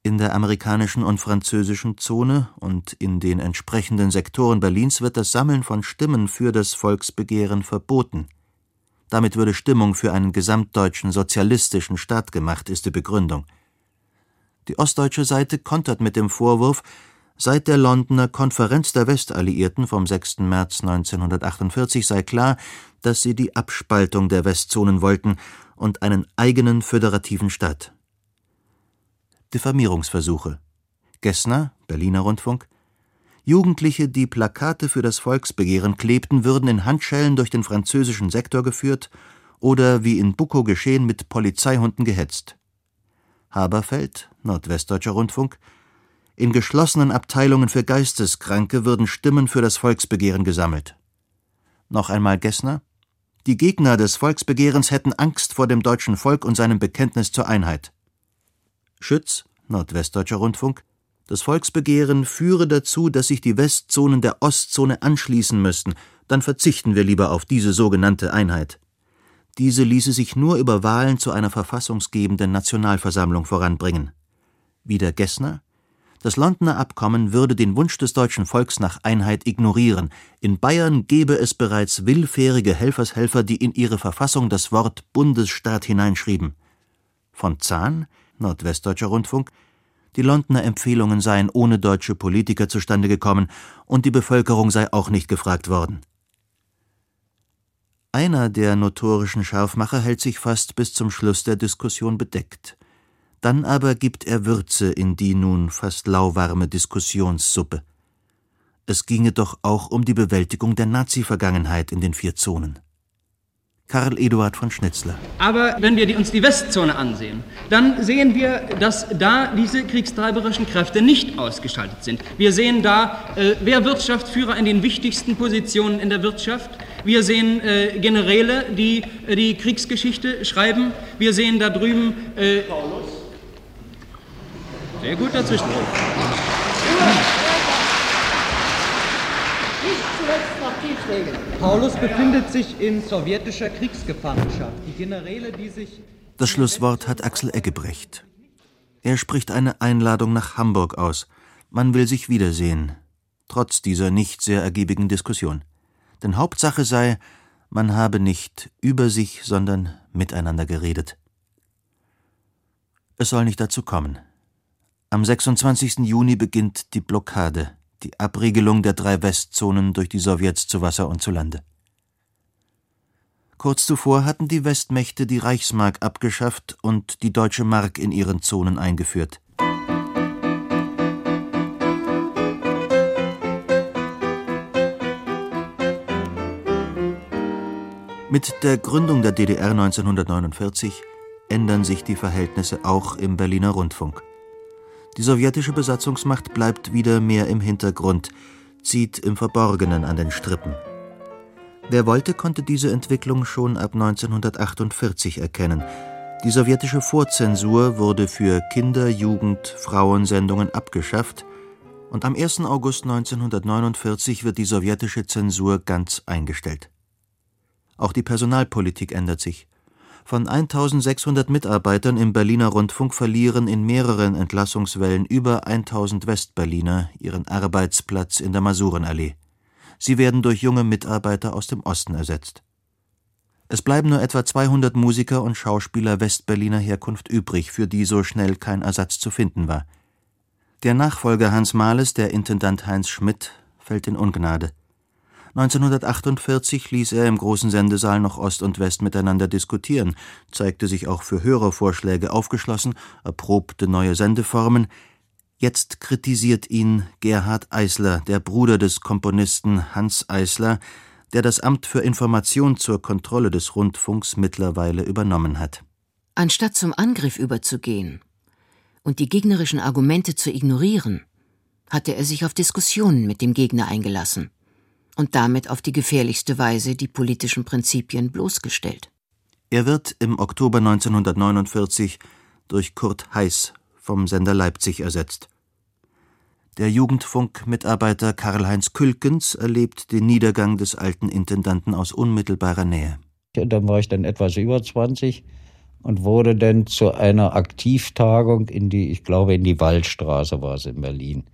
In der amerikanischen und französischen Zone und in den entsprechenden Sektoren Berlins wird das Sammeln von Stimmen für das Volksbegehren verboten. Damit würde Stimmung für einen gesamtdeutschen sozialistischen Staat gemacht, ist die Begründung. Die ostdeutsche Seite kontert mit dem Vorwurf, Seit der Londoner Konferenz der Westalliierten vom 6. März 1948 sei klar, dass sie die Abspaltung der Westzonen wollten und einen eigenen föderativen Staat. Diffamierungsversuche. Gessner, Berliner Rundfunk. Jugendliche, die Plakate für das Volksbegehren klebten, würden in Handschellen durch den französischen Sektor geführt oder wie in Bukow geschehen mit Polizeihunden gehetzt. Haberfeld, Nordwestdeutscher Rundfunk, in geschlossenen Abteilungen für Geisteskranke würden Stimmen für das Volksbegehren gesammelt. Noch einmal Gessner? Die Gegner des Volksbegehrens hätten Angst vor dem deutschen Volk und seinem Bekenntnis zur Einheit. Schütz, Nordwestdeutscher Rundfunk, das Volksbegehren führe dazu, dass sich die Westzonen der Ostzone anschließen müssten, dann verzichten wir lieber auf diese sogenannte Einheit. Diese ließe sich nur über Wahlen zu einer verfassungsgebenden Nationalversammlung voranbringen. Wieder Gessner? Das Londoner Abkommen würde den Wunsch des deutschen Volks nach Einheit ignorieren. In Bayern gebe es bereits willfährige Helfershelfer, die in ihre Verfassung das Wort Bundesstaat hineinschrieben. Von Zahn, Nordwestdeutscher Rundfunk, die Londoner Empfehlungen seien ohne deutsche Politiker zustande gekommen und die Bevölkerung sei auch nicht gefragt worden. Einer der notorischen Scharfmacher hält sich fast bis zum Schluss der Diskussion bedeckt. Dann aber gibt er Würze in die nun fast lauwarme Diskussionssuppe. Es ginge doch auch um die Bewältigung der Nazi-Vergangenheit in den vier Zonen. Karl Eduard von Schnitzler. Aber wenn wir uns die Westzone ansehen, dann sehen wir, dass da diese kriegstreiberischen Kräfte nicht ausgeschaltet sind. Wir sehen da äh, Wehrwirtschaftsführer in den wichtigsten Positionen in der Wirtschaft. Wir sehen äh, Generäle, die äh, die Kriegsgeschichte schreiben. Wir sehen da drüben äh, Paulus. Sehr gut dazwischen. Paulus befindet sich in sowjetischer Kriegsgefangenschaft. Die Generäle, die sich. Das Schlusswort hat Axel Eggebrecht. Er spricht eine Einladung nach Hamburg aus. Man will sich wiedersehen, trotz dieser nicht sehr ergiebigen Diskussion. Denn Hauptsache sei, man habe nicht über sich, sondern miteinander geredet. Es soll nicht dazu kommen. Am 26. Juni beginnt die Blockade, die Abriegelung der drei Westzonen durch die Sowjets zu Wasser und zu Lande. Kurz zuvor hatten die Westmächte die Reichsmark abgeschafft und die deutsche Mark in ihren Zonen eingeführt. Mit der Gründung der DDR 1949 ändern sich die Verhältnisse auch im Berliner Rundfunk. Die sowjetische Besatzungsmacht bleibt wieder mehr im Hintergrund, zieht im Verborgenen an den Strippen. Wer wollte, konnte diese Entwicklung schon ab 1948 erkennen. Die sowjetische Vorzensur wurde für Kinder-, Jugend-, Frauensendungen abgeschafft und am 1. August 1949 wird die sowjetische Zensur ganz eingestellt. Auch die Personalpolitik ändert sich. Von 1600 Mitarbeitern im Berliner Rundfunk verlieren in mehreren Entlassungswellen über 1000 Westberliner ihren Arbeitsplatz in der Masurenallee. Sie werden durch junge Mitarbeiter aus dem Osten ersetzt. Es bleiben nur etwa 200 Musiker und Schauspieler Westberliner Herkunft übrig, für die so schnell kein Ersatz zu finden war. Der Nachfolger Hans Mahles, der Intendant Heinz Schmidt, fällt in Ungnade. 1948 ließ er im großen Sendesaal noch Ost und West miteinander diskutieren, zeigte sich auch für Hörervorschläge aufgeschlossen, erprobte neue Sendeformen. Jetzt kritisiert ihn Gerhard Eisler, der Bruder des Komponisten Hans Eisler, der das Amt für Information zur Kontrolle des Rundfunks mittlerweile übernommen hat. Anstatt zum Angriff überzugehen und die gegnerischen Argumente zu ignorieren, hatte er sich auf Diskussionen mit dem Gegner eingelassen und damit auf die gefährlichste Weise die politischen Prinzipien bloßgestellt. Er wird im Oktober 1949 durch Kurt Heiß vom Sender Leipzig ersetzt. Der Jugendfunk-Mitarbeiter Karl-Heinz Külkens erlebt den Niedergang des alten Intendanten aus unmittelbarer Nähe. Dann war ich dann etwas über 20 und wurde dann zu einer Aktivtagung in die, ich glaube, in die Waldstraße war es in Berlin,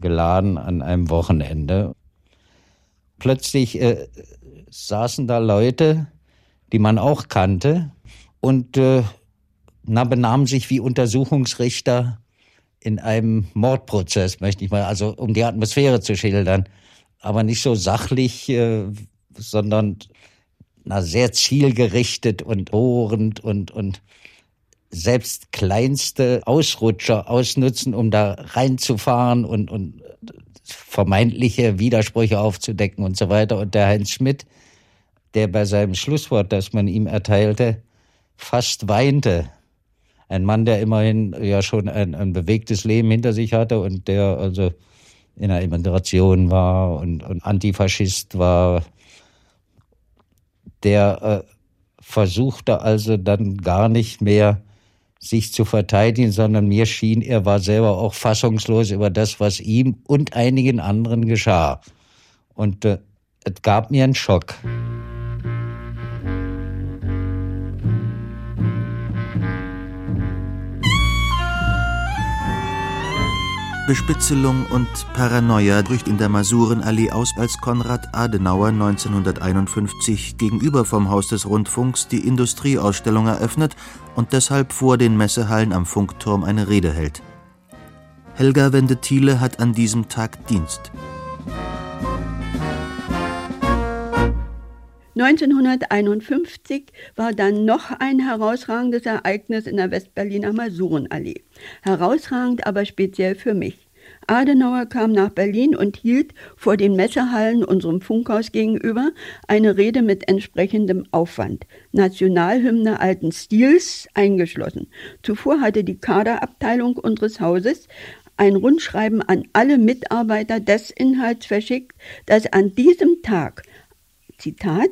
geladen an einem Wochenende plötzlich äh, saßen da Leute, die man auch kannte und äh, na, benahmen sich wie Untersuchungsrichter in einem Mordprozess, möchte ich mal, also um die Atmosphäre zu schildern, aber nicht so sachlich, äh, sondern na, sehr zielgerichtet und bohrend und, und selbst kleinste Ausrutscher ausnutzen, um da reinzufahren und, und vermeintliche Widersprüche aufzudecken und so weiter. Und der Heinz Schmidt, der bei seinem Schlusswort, das man ihm erteilte, fast weinte. Ein Mann, der immerhin ja schon ein, ein bewegtes Leben hinter sich hatte und der also in der Immigration war und, und Antifaschist war, der äh, versuchte also dann gar nicht mehr sich zu verteidigen, sondern mir schien, er war selber auch fassungslos über das, was ihm und einigen anderen geschah. Und äh, es gab mir einen Schock. Bespitzelung und Paranoia bricht in der Masurenallee aus, als Konrad Adenauer 1951 gegenüber vom Haus des Rundfunks die Industrieausstellung eröffnet und deshalb vor den Messehallen am Funkturm eine Rede hält. Helga Wende-Thiele hat an diesem Tag Dienst. 1951 war dann noch ein herausragendes Ereignis in der Westberliner Masurenallee. Herausragend aber speziell für mich. Adenauer kam nach Berlin und hielt vor den Messehallen unserem Funkhaus gegenüber eine Rede mit entsprechendem Aufwand, Nationalhymne alten Stils eingeschlossen. Zuvor hatte die Kaderabteilung unseres Hauses ein Rundschreiben an alle Mitarbeiter des Inhalts verschickt, dass an diesem Tag Zitat,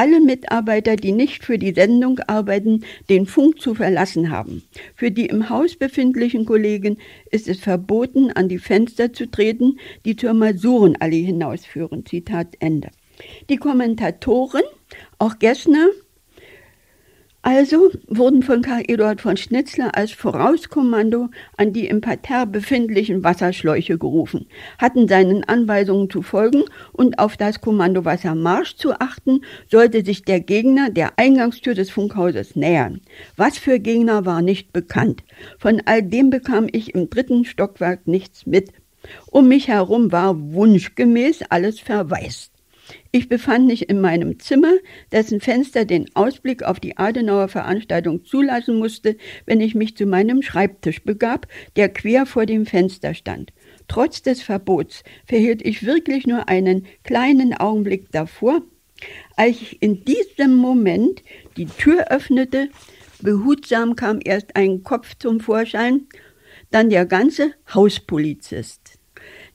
alle Mitarbeiter, die nicht für die Sendung arbeiten, den Funk zu verlassen haben. Für die im Haus befindlichen Kollegen ist es verboten, an die Fenster zu treten, die zur Masurenallee hinausführen. Zitat Ende. Die Kommentatoren, auch Gessner, also wurden von Karl Eduard von Schnitzler als Vorauskommando an die im Parterre befindlichen Wasserschläuche gerufen, hatten seinen Anweisungen zu folgen und auf das Kommando Wassermarsch zu achten, sollte sich der Gegner der Eingangstür des Funkhauses nähern. Was für Gegner war nicht bekannt. Von all dem bekam ich im dritten Stockwerk nichts mit. Um mich herum war wunschgemäß alles verwaist. Ich befand mich in meinem Zimmer, dessen Fenster den Ausblick auf die Adenauer Veranstaltung zulassen musste, wenn ich mich zu meinem Schreibtisch begab, der quer vor dem Fenster stand. Trotz des Verbots verhielt ich wirklich nur einen kleinen Augenblick davor, als ich in diesem Moment die Tür öffnete, behutsam kam erst ein Kopf zum Vorschein, dann der ganze Hauspolizist,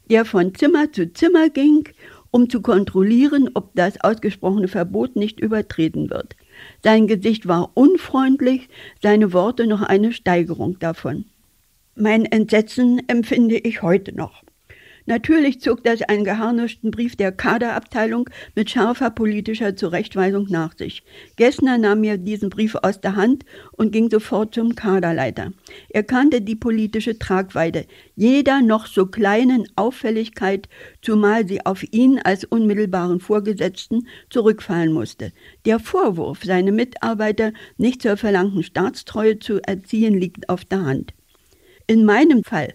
der von Zimmer zu Zimmer ging um zu kontrollieren, ob das ausgesprochene Verbot nicht übertreten wird. Sein Gesicht war unfreundlich, seine Worte noch eine Steigerung davon. Mein Entsetzen empfinde ich heute noch. Natürlich zog das einen geharnischten Brief der Kaderabteilung mit scharfer politischer Zurechtweisung nach sich. Gessner nahm mir diesen Brief aus der Hand und ging sofort zum Kaderleiter. Er kannte die politische Tragweite jeder noch so kleinen Auffälligkeit, zumal sie auf ihn als unmittelbaren Vorgesetzten zurückfallen musste. Der Vorwurf, seine Mitarbeiter nicht zur verlangten Staatstreue zu erziehen, liegt auf der Hand. In meinem Fall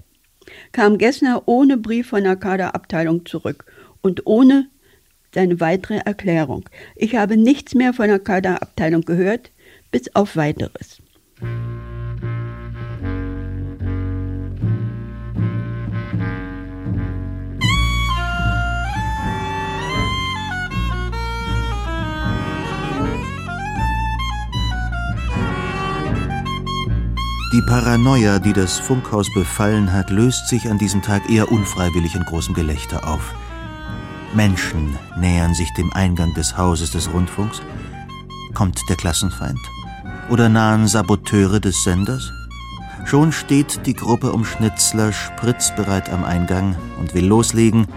kam Gessner ohne Brief von der Kaderabteilung zurück und ohne seine weitere Erklärung. Ich habe nichts mehr von der Kaderabteilung gehört, bis auf weiteres. Die Paranoia, die das Funkhaus befallen hat, löst sich an diesem Tag eher unfreiwillig in großem Gelächter auf. Menschen nähern sich dem Eingang des Hauses des Rundfunks. Kommt der Klassenfeind? Oder nahen Saboteure des Senders? Schon steht die Gruppe um Schnitzler spritzbereit am Eingang und will loslegen,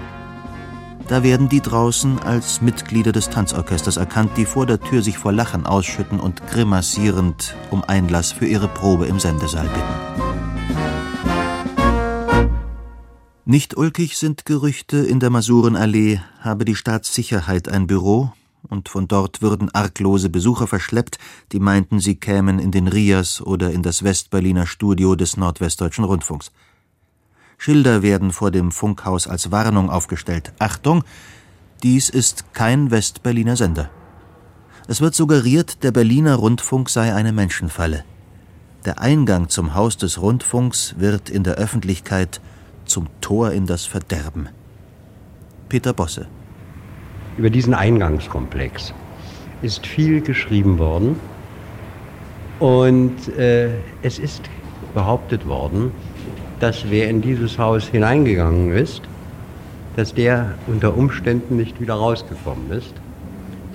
da werden die draußen als Mitglieder des Tanzorchesters erkannt, die vor der Tür sich vor Lachen ausschütten und grimassierend um Einlass für ihre Probe im Sendesaal bitten. Nicht ulkig sind Gerüchte, in der Masurenallee habe die Staatssicherheit ein Büro und von dort würden arglose Besucher verschleppt, die meinten, sie kämen in den Rias oder in das Westberliner Studio des Nordwestdeutschen Rundfunks. Schilder werden vor dem Funkhaus als Warnung aufgestellt. Achtung, dies ist kein Westberliner Sender. Es wird suggeriert, der Berliner Rundfunk sei eine Menschenfalle. Der Eingang zum Haus des Rundfunks wird in der Öffentlichkeit zum Tor in das Verderben. Peter Bosse. Über diesen Eingangskomplex ist viel geschrieben worden und äh, es ist behauptet worden, dass wer in dieses Haus hineingegangen ist, dass der unter Umständen nicht wieder rausgekommen ist,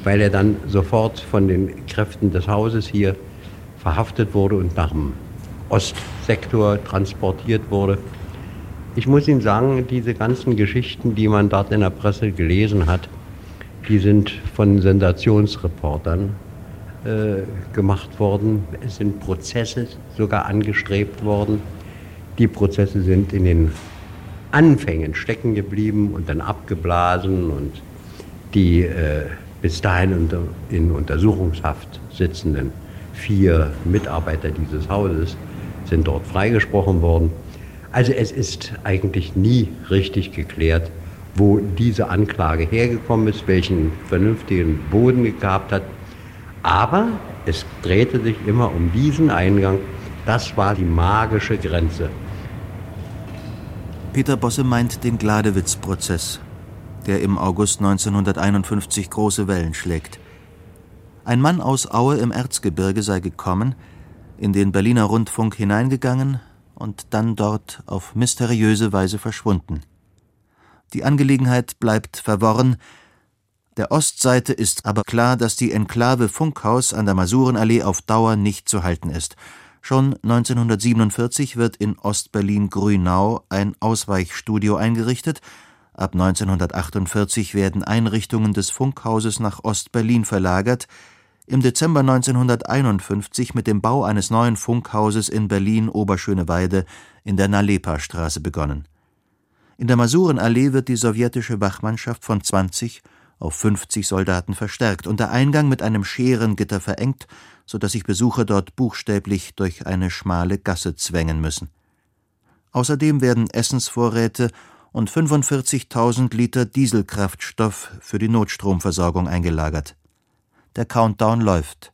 weil er dann sofort von den Kräften des Hauses hier verhaftet wurde und nach dem Ostsektor transportiert wurde. Ich muss Ihnen sagen, diese ganzen Geschichten, die man dort in der Presse gelesen hat, die sind von Sensationsreportern äh, gemacht worden. Es sind Prozesse sogar angestrebt worden die Prozesse sind in den Anfängen stecken geblieben und dann abgeblasen und die äh, bis dahin unter, in Untersuchungshaft sitzenden vier Mitarbeiter dieses Hauses sind dort freigesprochen worden. Also es ist eigentlich nie richtig geklärt, wo diese Anklage hergekommen ist, welchen vernünftigen Boden gehabt hat. Aber es drehte sich immer um diesen Eingang. Das war die magische Grenze. Peter Bosse meint den Gladewitz-Prozess, der im August 1951 große Wellen schlägt. Ein Mann aus Aue im Erzgebirge sei gekommen, in den Berliner Rundfunk hineingegangen und dann dort auf mysteriöse Weise verschwunden. Die Angelegenheit bleibt verworren, der Ostseite ist aber klar, dass die Enklave Funkhaus an der Masurenallee auf Dauer nicht zu halten ist. Schon 1947 wird in Ostberlin-Grünau ein Ausweichstudio eingerichtet. Ab 1948 werden Einrichtungen des Funkhauses nach Ostberlin verlagert. Im Dezember 1951 mit dem Bau eines neuen Funkhauses in Berlin-Oberschöneweide in der Nalepa-Straße begonnen. In der Masurenallee wird die sowjetische Wachmannschaft von 20 auf 50 Soldaten verstärkt und der Eingang mit einem Scherengitter verengt, so dass sich Besucher dort buchstäblich durch eine schmale Gasse zwängen müssen. Außerdem werden Essensvorräte und 45.000 Liter Dieselkraftstoff für die Notstromversorgung eingelagert. Der Countdown läuft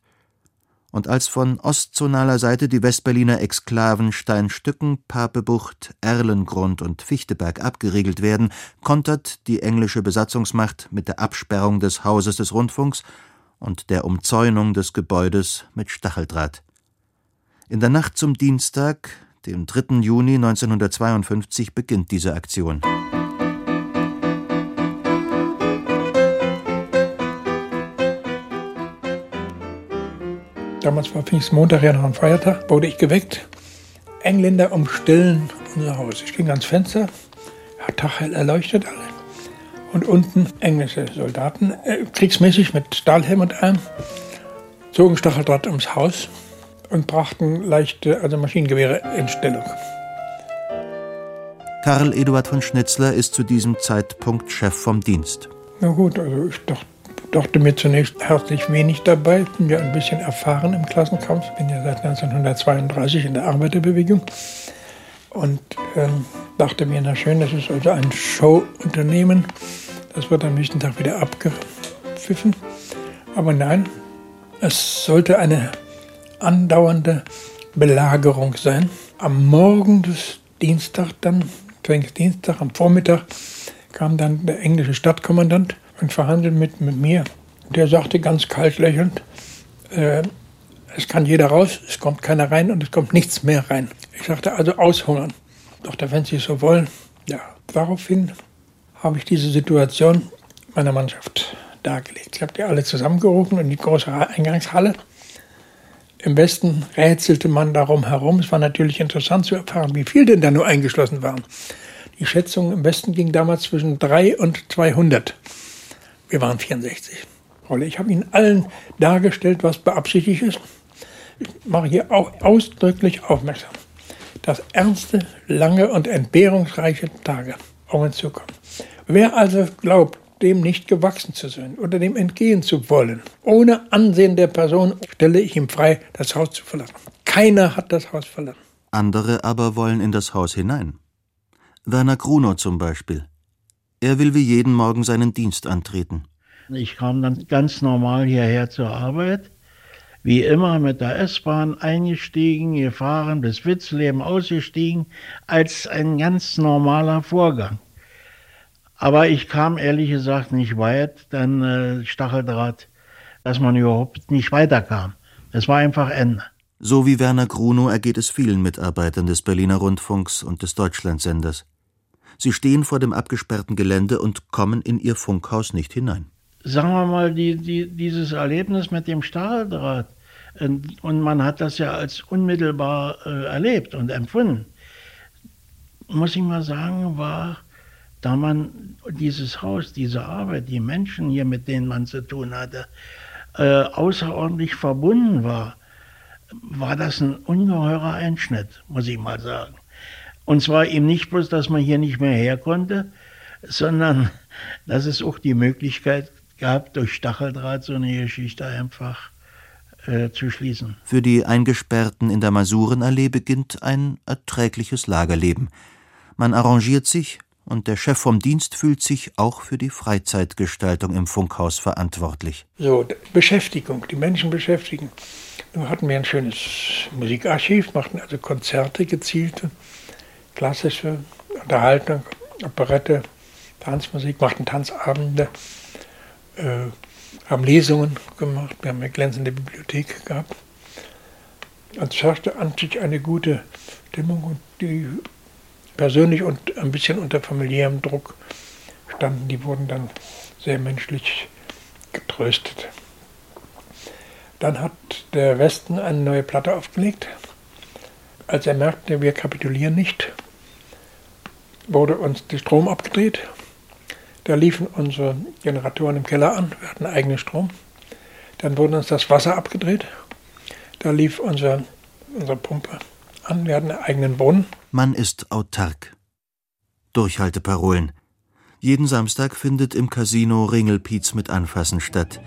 und als von ostzonaler Seite die Westberliner Exklaven Steinstücken, Papebucht, Erlengrund und Fichteberg abgeriegelt werden, kontert die englische Besatzungsmacht mit der Absperrung des Hauses des Rundfunks und der Umzäunung des Gebäudes mit Stacheldraht. In der Nacht zum Dienstag, dem 3. Juni 1952, beginnt diese Aktion. Damals war Pfingstmontag ja noch ein Feiertag, wurde ich geweckt. Engländer umstellen unser Haus. Ich ging ans Fenster, hat taghell erleuchtet alle. Und unten englische Soldaten, äh, kriegsmäßig mit Stahlhelm und allem, zogen Stacheldraht ums Haus und brachten leichte, also Maschinengewehre in Stellung. Karl Eduard von Schnitzler ist zu diesem Zeitpunkt Chef vom Dienst. Na gut, also ich dachte, dachte mir zunächst herzlich wenig dabei. Ich bin ja ein bisschen erfahren im Klassenkampf. Ich bin ja seit 1932 in der Arbeiterbewegung. Und ähm, dachte mir, na schön, das ist also ein Showunternehmen. Das wird am nächsten Tag wieder abgepfiffen. Aber nein, es sollte eine andauernde Belagerung sein. Am Morgen des Dienstag dann, Dienstag, am Vormittag, kam dann der englische Stadtkommandant und verhandeln mit, mit mir. Der sagte ganz kalt lächelnd, äh, es kann jeder raus, es kommt keiner rein und es kommt nichts mehr rein. Ich sagte also aushungern. Doch wenn Sie es so wollen, ja. Daraufhin habe ich diese Situation meiner Mannschaft dargelegt. Ich habe die alle zusammengerufen in die große Eingangshalle. Im Westen rätselte man darum herum. Es war natürlich interessant zu erfahren, wie viele denn da nur eingeschlossen waren. Die Schätzung im Westen ging damals zwischen 3 und 200. Wir waren 64. Ich habe Ihnen allen dargestellt, was beabsichtigt ist. Ich mache hier auch ausdrücklich aufmerksam, dass ernste, lange und entbehrungsreiche Tage auf uns zukommen. Wer also glaubt, dem nicht gewachsen zu sein oder dem entgehen zu wollen, ohne Ansehen der Person, stelle ich ihm frei, das Haus zu verlassen. Keiner hat das Haus verlassen. Andere aber wollen in das Haus hinein. Werner Grunow zum Beispiel. Er will wie jeden Morgen seinen Dienst antreten. Ich kam dann ganz normal hierher zur Arbeit. Wie immer mit der S-Bahn eingestiegen, gefahren, bis Witzleben ausgestiegen, als ein ganz normaler Vorgang. Aber ich kam ehrlich gesagt nicht weit, dann äh, Stacheldraht, dass man überhaupt nicht weiterkam. Es war einfach Ende. So wie Werner Grunow ergeht es vielen Mitarbeitern des Berliner Rundfunks und des Deutschlandsenders. Sie stehen vor dem abgesperrten Gelände und kommen in ihr Funkhaus nicht hinein. Sagen wir mal, die, die, dieses Erlebnis mit dem Stahldraht, und, und man hat das ja als unmittelbar äh, erlebt und empfunden, muss ich mal sagen, war, da man dieses Haus, diese Arbeit, die Menschen hier, mit denen man zu tun hatte, äh, außerordentlich verbunden war, war das ein ungeheurer Einschnitt, muss ich mal sagen. Und zwar eben nicht bloß, dass man hier nicht mehr her konnte, sondern dass es auch die Möglichkeit gab, durch Stacheldraht so eine Geschichte einfach äh, zu schließen. Für die Eingesperrten in der Masurenallee beginnt ein erträgliches Lagerleben. Man arrangiert sich und der Chef vom Dienst fühlt sich auch für die Freizeitgestaltung im Funkhaus verantwortlich. So, Beschäftigung, die Menschen beschäftigen. Nun hatten wir ein schönes Musikarchiv, machten also Konzerte gezielte, klassische Unterhaltung, Operette, Tanzmusik, machten Tanzabende, äh, haben Lesungen gemacht, wir haben eine glänzende Bibliothek gehabt. Es herrschte an sich eine gute Stimmung und die persönlich und ein bisschen unter familiärem Druck standen, die wurden dann sehr menschlich getröstet. Dann hat der Westen eine neue Platte aufgelegt. Als er merkte, wir kapitulieren nicht, wurde uns der Strom abgedreht. Da liefen unsere Generatoren im Keller an, wir hatten eigenen Strom. Dann wurde uns das Wasser abgedreht. Da lief unser, unsere Pumpe an, wir hatten einen eigenen Brunnen. Man ist autark. Durchhalteparolen. Jeden Samstag findet im Casino Ringelpiez mit Anfassen statt.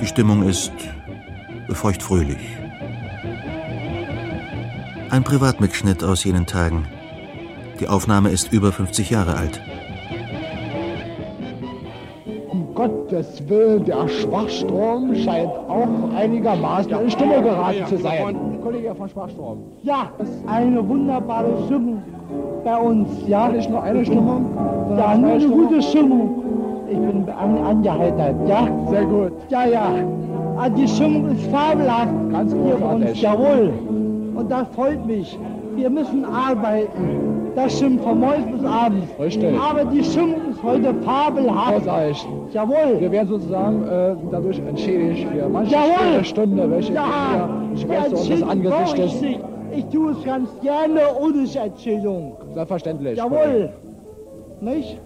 Die Stimmung ist befeucht-fröhlich. Ein Privatmitschnitt aus jenen Tagen. Die Aufnahme ist über 50 Jahre alt. Um Gottes Willen, der Schwachstrom scheint auch einigermaßen in Stimme geraten zu sein. Kollege von Schwachstrom. Ja, das ist eine wunderbare Stimmung bei uns. Ja, nicht nur eine Stimmung, ja, nur eine Stimmung. gute Stimmung. Ich bin angeheitert, ja? Sehr gut. Ja, ja. Ah, die Stimmung ist fabelhaft. Ganz großartig. Jawohl. Und das freut mich. Wir müssen arbeiten. Das stimmt von morgens bis abends. Richtig. Aber die Stimmung ist heute fabelhaft. Großartig. Jawohl. Wir werden sozusagen äh, dadurch entschädigt für manche Jawohl. Stunde, welche ja. wir schwer unseres Angesichtes. Ich, ich tue es ganz gerne ohne Erzählung. Selbstverständlich. Jawohl. Nicht?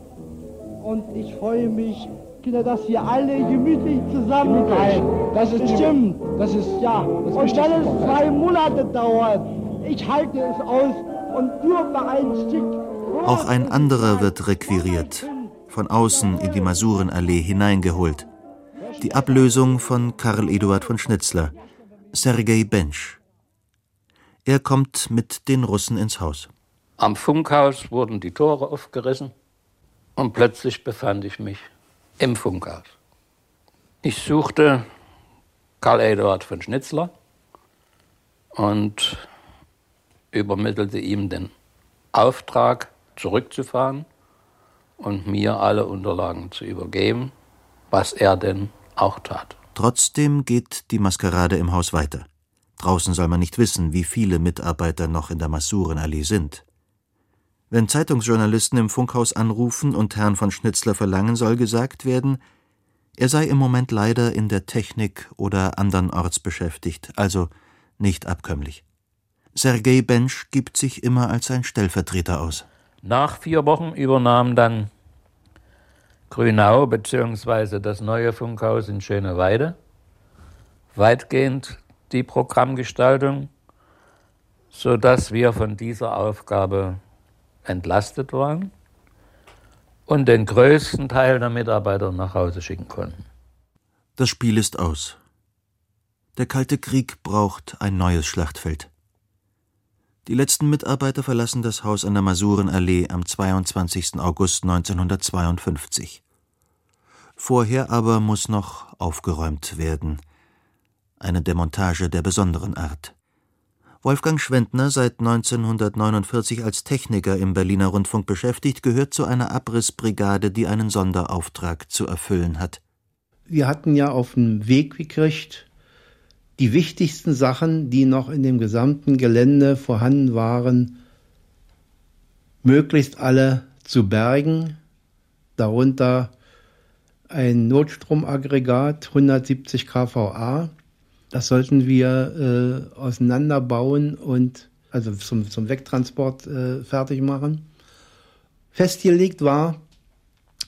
Und ich freue mich, Kinder, dass wir alle gemütlich zusammen sein. Das ist bestimmt. Das ist ja. Das und wenn es zwei Monate dauert, ich halte es aus und nur bei einem Stück. Auch ein anderer wird requiriert, von außen in die Masurenallee hineingeholt. Die Ablösung von Karl Eduard von Schnitzler, Sergei Bensch. Er kommt mit den Russen ins Haus. Am Funkhaus wurden die Tore aufgerissen und plötzlich befand ich mich im Funkhaus. Ich suchte Karl Eduard von Schnitzler und übermittelte ihm den Auftrag, zurückzufahren und mir alle Unterlagen zu übergeben, was er denn auch tat. Trotzdem geht die Maskerade im Haus weiter. Draußen soll man nicht wissen, wie viele Mitarbeiter noch in der Masurenallee sind. Wenn Zeitungsjournalisten im Funkhaus anrufen und Herrn von Schnitzler verlangen, soll gesagt werden, er sei im Moment leider in der Technik oder andernorts beschäftigt, also nicht abkömmlich. Sergei Bensch gibt sich immer als ein Stellvertreter aus. Nach vier Wochen übernahm dann Grünau bzw. das neue Funkhaus in Schöneweide weitgehend die Programmgestaltung, sodass wir von dieser Aufgabe entlastet waren und den größten Teil der Mitarbeiter nach Hause schicken konnten. Das Spiel ist aus. Der Kalte Krieg braucht ein neues Schlachtfeld. Die letzten Mitarbeiter verlassen das Haus an der Masurenallee am 22. August 1952. Vorher aber muss noch aufgeräumt werden. Eine Demontage der besonderen Art. Wolfgang Schwendner, seit 1949 als Techniker im Berliner Rundfunk beschäftigt, gehört zu einer Abrissbrigade, die einen Sonderauftrag zu erfüllen hat. Wir hatten ja auf den Weg gekriegt, die wichtigsten Sachen, die noch in dem gesamten Gelände vorhanden waren, möglichst alle zu bergen, darunter ein Notstromaggregat 170 kVA. Das sollten wir äh, auseinanderbauen und also zum, zum Wegtransport äh, fertig machen. Festgelegt war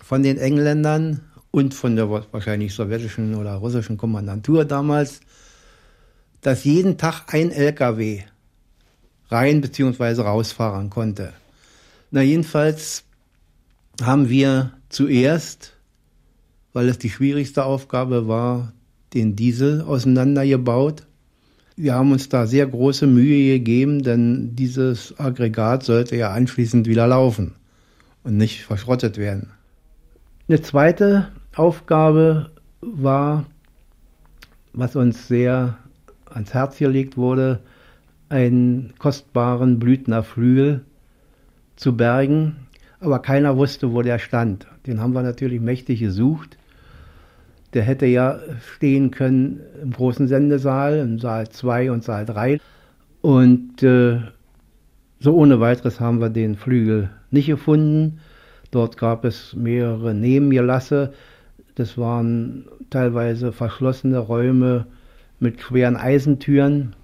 von den Engländern und von der wahrscheinlich sowjetischen oder russischen Kommandantur damals, dass jeden Tag ein LKW rein bzw. rausfahren konnte. Na jedenfalls haben wir zuerst, weil es die schwierigste Aufgabe war, den Diesel auseinandergebaut. Wir haben uns da sehr große Mühe gegeben, denn dieses Aggregat sollte ja anschließend wieder laufen und nicht verschrottet werden. Eine zweite Aufgabe war, was uns sehr ans Herz gelegt wurde, einen kostbaren Blüthner Flügel zu bergen, aber keiner wusste, wo der stand. Den haben wir natürlich mächtig gesucht. Der hätte ja stehen können im großen Sendesaal, im Saal 2 und Saal 3. Und äh, so ohne weiteres haben wir den Flügel nicht gefunden. Dort gab es mehrere Nebengelasse. Das waren teilweise verschlossene Räume mit schweren Eisentüren.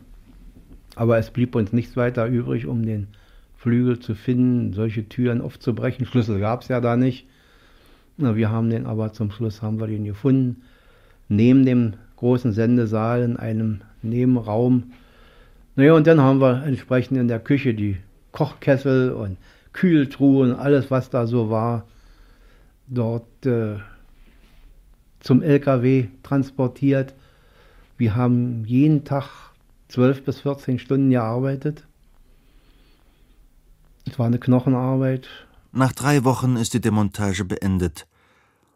Aber es blieb uns nichts weiter übrig, um den Flügel zu finden, solche Türen aufzubrechen. Schlüssel gab es ja da nicht. Na, wir haben den aber zum Schluss haben wir den gefunden. Neben dem großen Sendesaal in einem Nebenraum. Naja, und dann haben wir entsprechend in der Küche die Kochkessel und Kühltruhen, alles was da so war, dort äh, zum LKW transportiert. Wir haben jeden Tag 12 bis 14 Stunden gearbeitet. Es war eine Knochenarbeit. Nach drei Wochen ist die Demontage beendet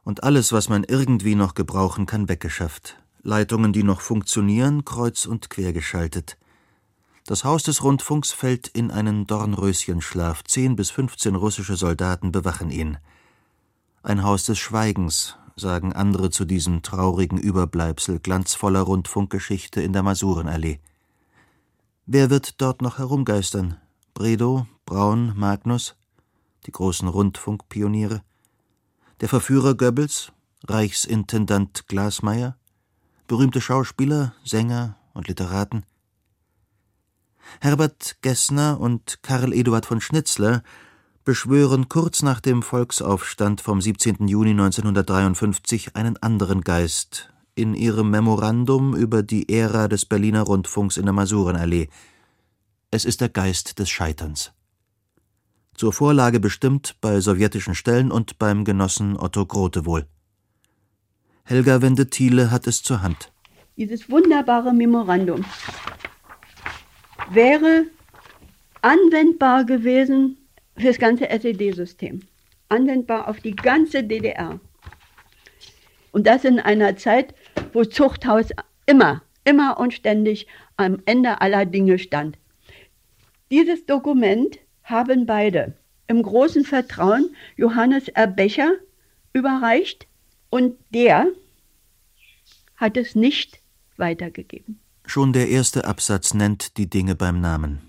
und alles, was man irgendwie noch gebrauchen kann, weggeschafft. Leitungen, die noch funktionieren, kreuz und quer geschaltet. Das Haus des Rundfunks fällt in einen Dornröschenschlaf. Zehn bis fünfzehn russische Soldaten bewachen ihn. Ein Haus des Schweigens, sagen andere zu diesem traurigen Überbleibsel glanzvoller Rundfunkgeschichte in der Masurenallee. Wer wird dort noch herumgeistern? Bredow, Braun, Magnus, die großen Rundfunkpioniere? Der Verführer Goebbels, Reichsintendant Glasmeier, berühmte Schauspieler, Sänger und Literaten. Herbert Gessner und Karl Eduard von Schnitzler beschwören kurz nach dem Volksaufstand vom 17. Juni 1953 einen anderen Geist in ihrem Memorandum über die Ära des Berliner Rundfunks in der Masurenallee. Es ist der Geist des Scheiterns zur Vorlage bestimmt bei sowjetischen Stellen und beim Genossen Otto Grote wohl. Helga Wende-Thiele hat es zur Hand. Dieses wunderbare Memorandum wäre anwendbar gewesen für das ganze SED-System. Anwendbar auf die ganze DDR. Und das in einer Zeit, wo Zuchthaus immer, immer und ständig am Ende aller Dinge stand. Dieses Dokument haben beide im großen Vertrauen Johannes Erbecher überreicht und der hat es nicht weitergegeben. Schon der erste Absatz nennt die Dinge beim Namen.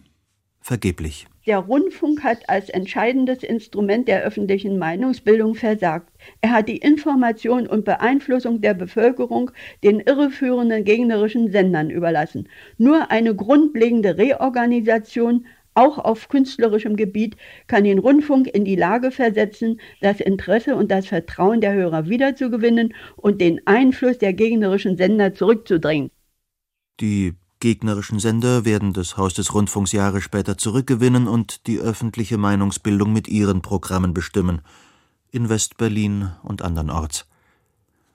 Vergeblich. Der Rundfunk hat als entscheidendes Instrument der öffentlichen Meinungsbildung versagt. Er hat die Information und Beeinflussung der Bevölkerung den irreführenden gegnerischen Sendern überlassen. Nur eine grundlegende Reorganisation auch auf künstlerischem Gebiet kann den Rundfunk in die Lage versetzen, das Interesse und das Vertrauen der Hörer wiederzugewinnen und den Einfluss der gegnerischen Sender zurückzudrängen. Die gegnerischen Sender werden das Haus des Rundfunks Jahre später zurückgewinnen und die öffentliche Meinungsbildung mit ihren Programmen bestimmen, in West-Berlin und andernorts.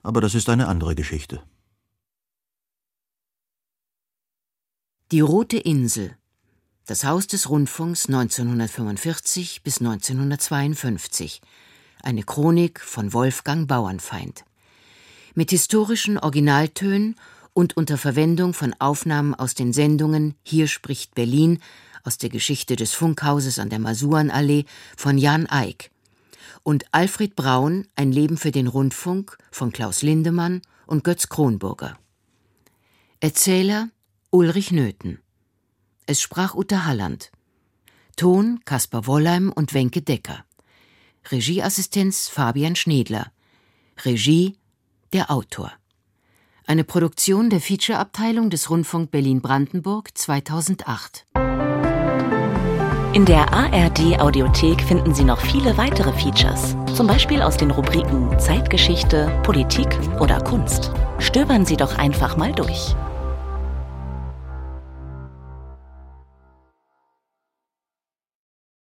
Aber das ist eine andere Geschichte. Die Rote Insel das Haus des Rundfunks 1945 bis 1952. Eine Chronik von Wolfgang Bauernfeind. Mit historischen Originaltönen und unter Verwendung von Aufnahmen aus den Sendungen Hier spricht Berlin aus der Geschichte des Funkhauses an der Masurenallee von Jan Eick und Alfred Braun Ein Leben für den Rundfunk von Klaus Lindemann und Götz Kronburger. Erzähler Ulrich Nöthen es sprach Uta Halland. Ton Kaspar Wollheim und Wenke Decker. Regieassistenz Fabian Schnedler. Regie der Autor. Eine Produktion der Featureabteilung des Rundfunk Berlin-Brandenburg 2008. In der ARD Audiothek finden Sie noch viele weitere Features, zum Beispiel aus den Rubriken Zeitgeschichte, Politik oder Kunst. Stöbern Sie doch einfach mal durch.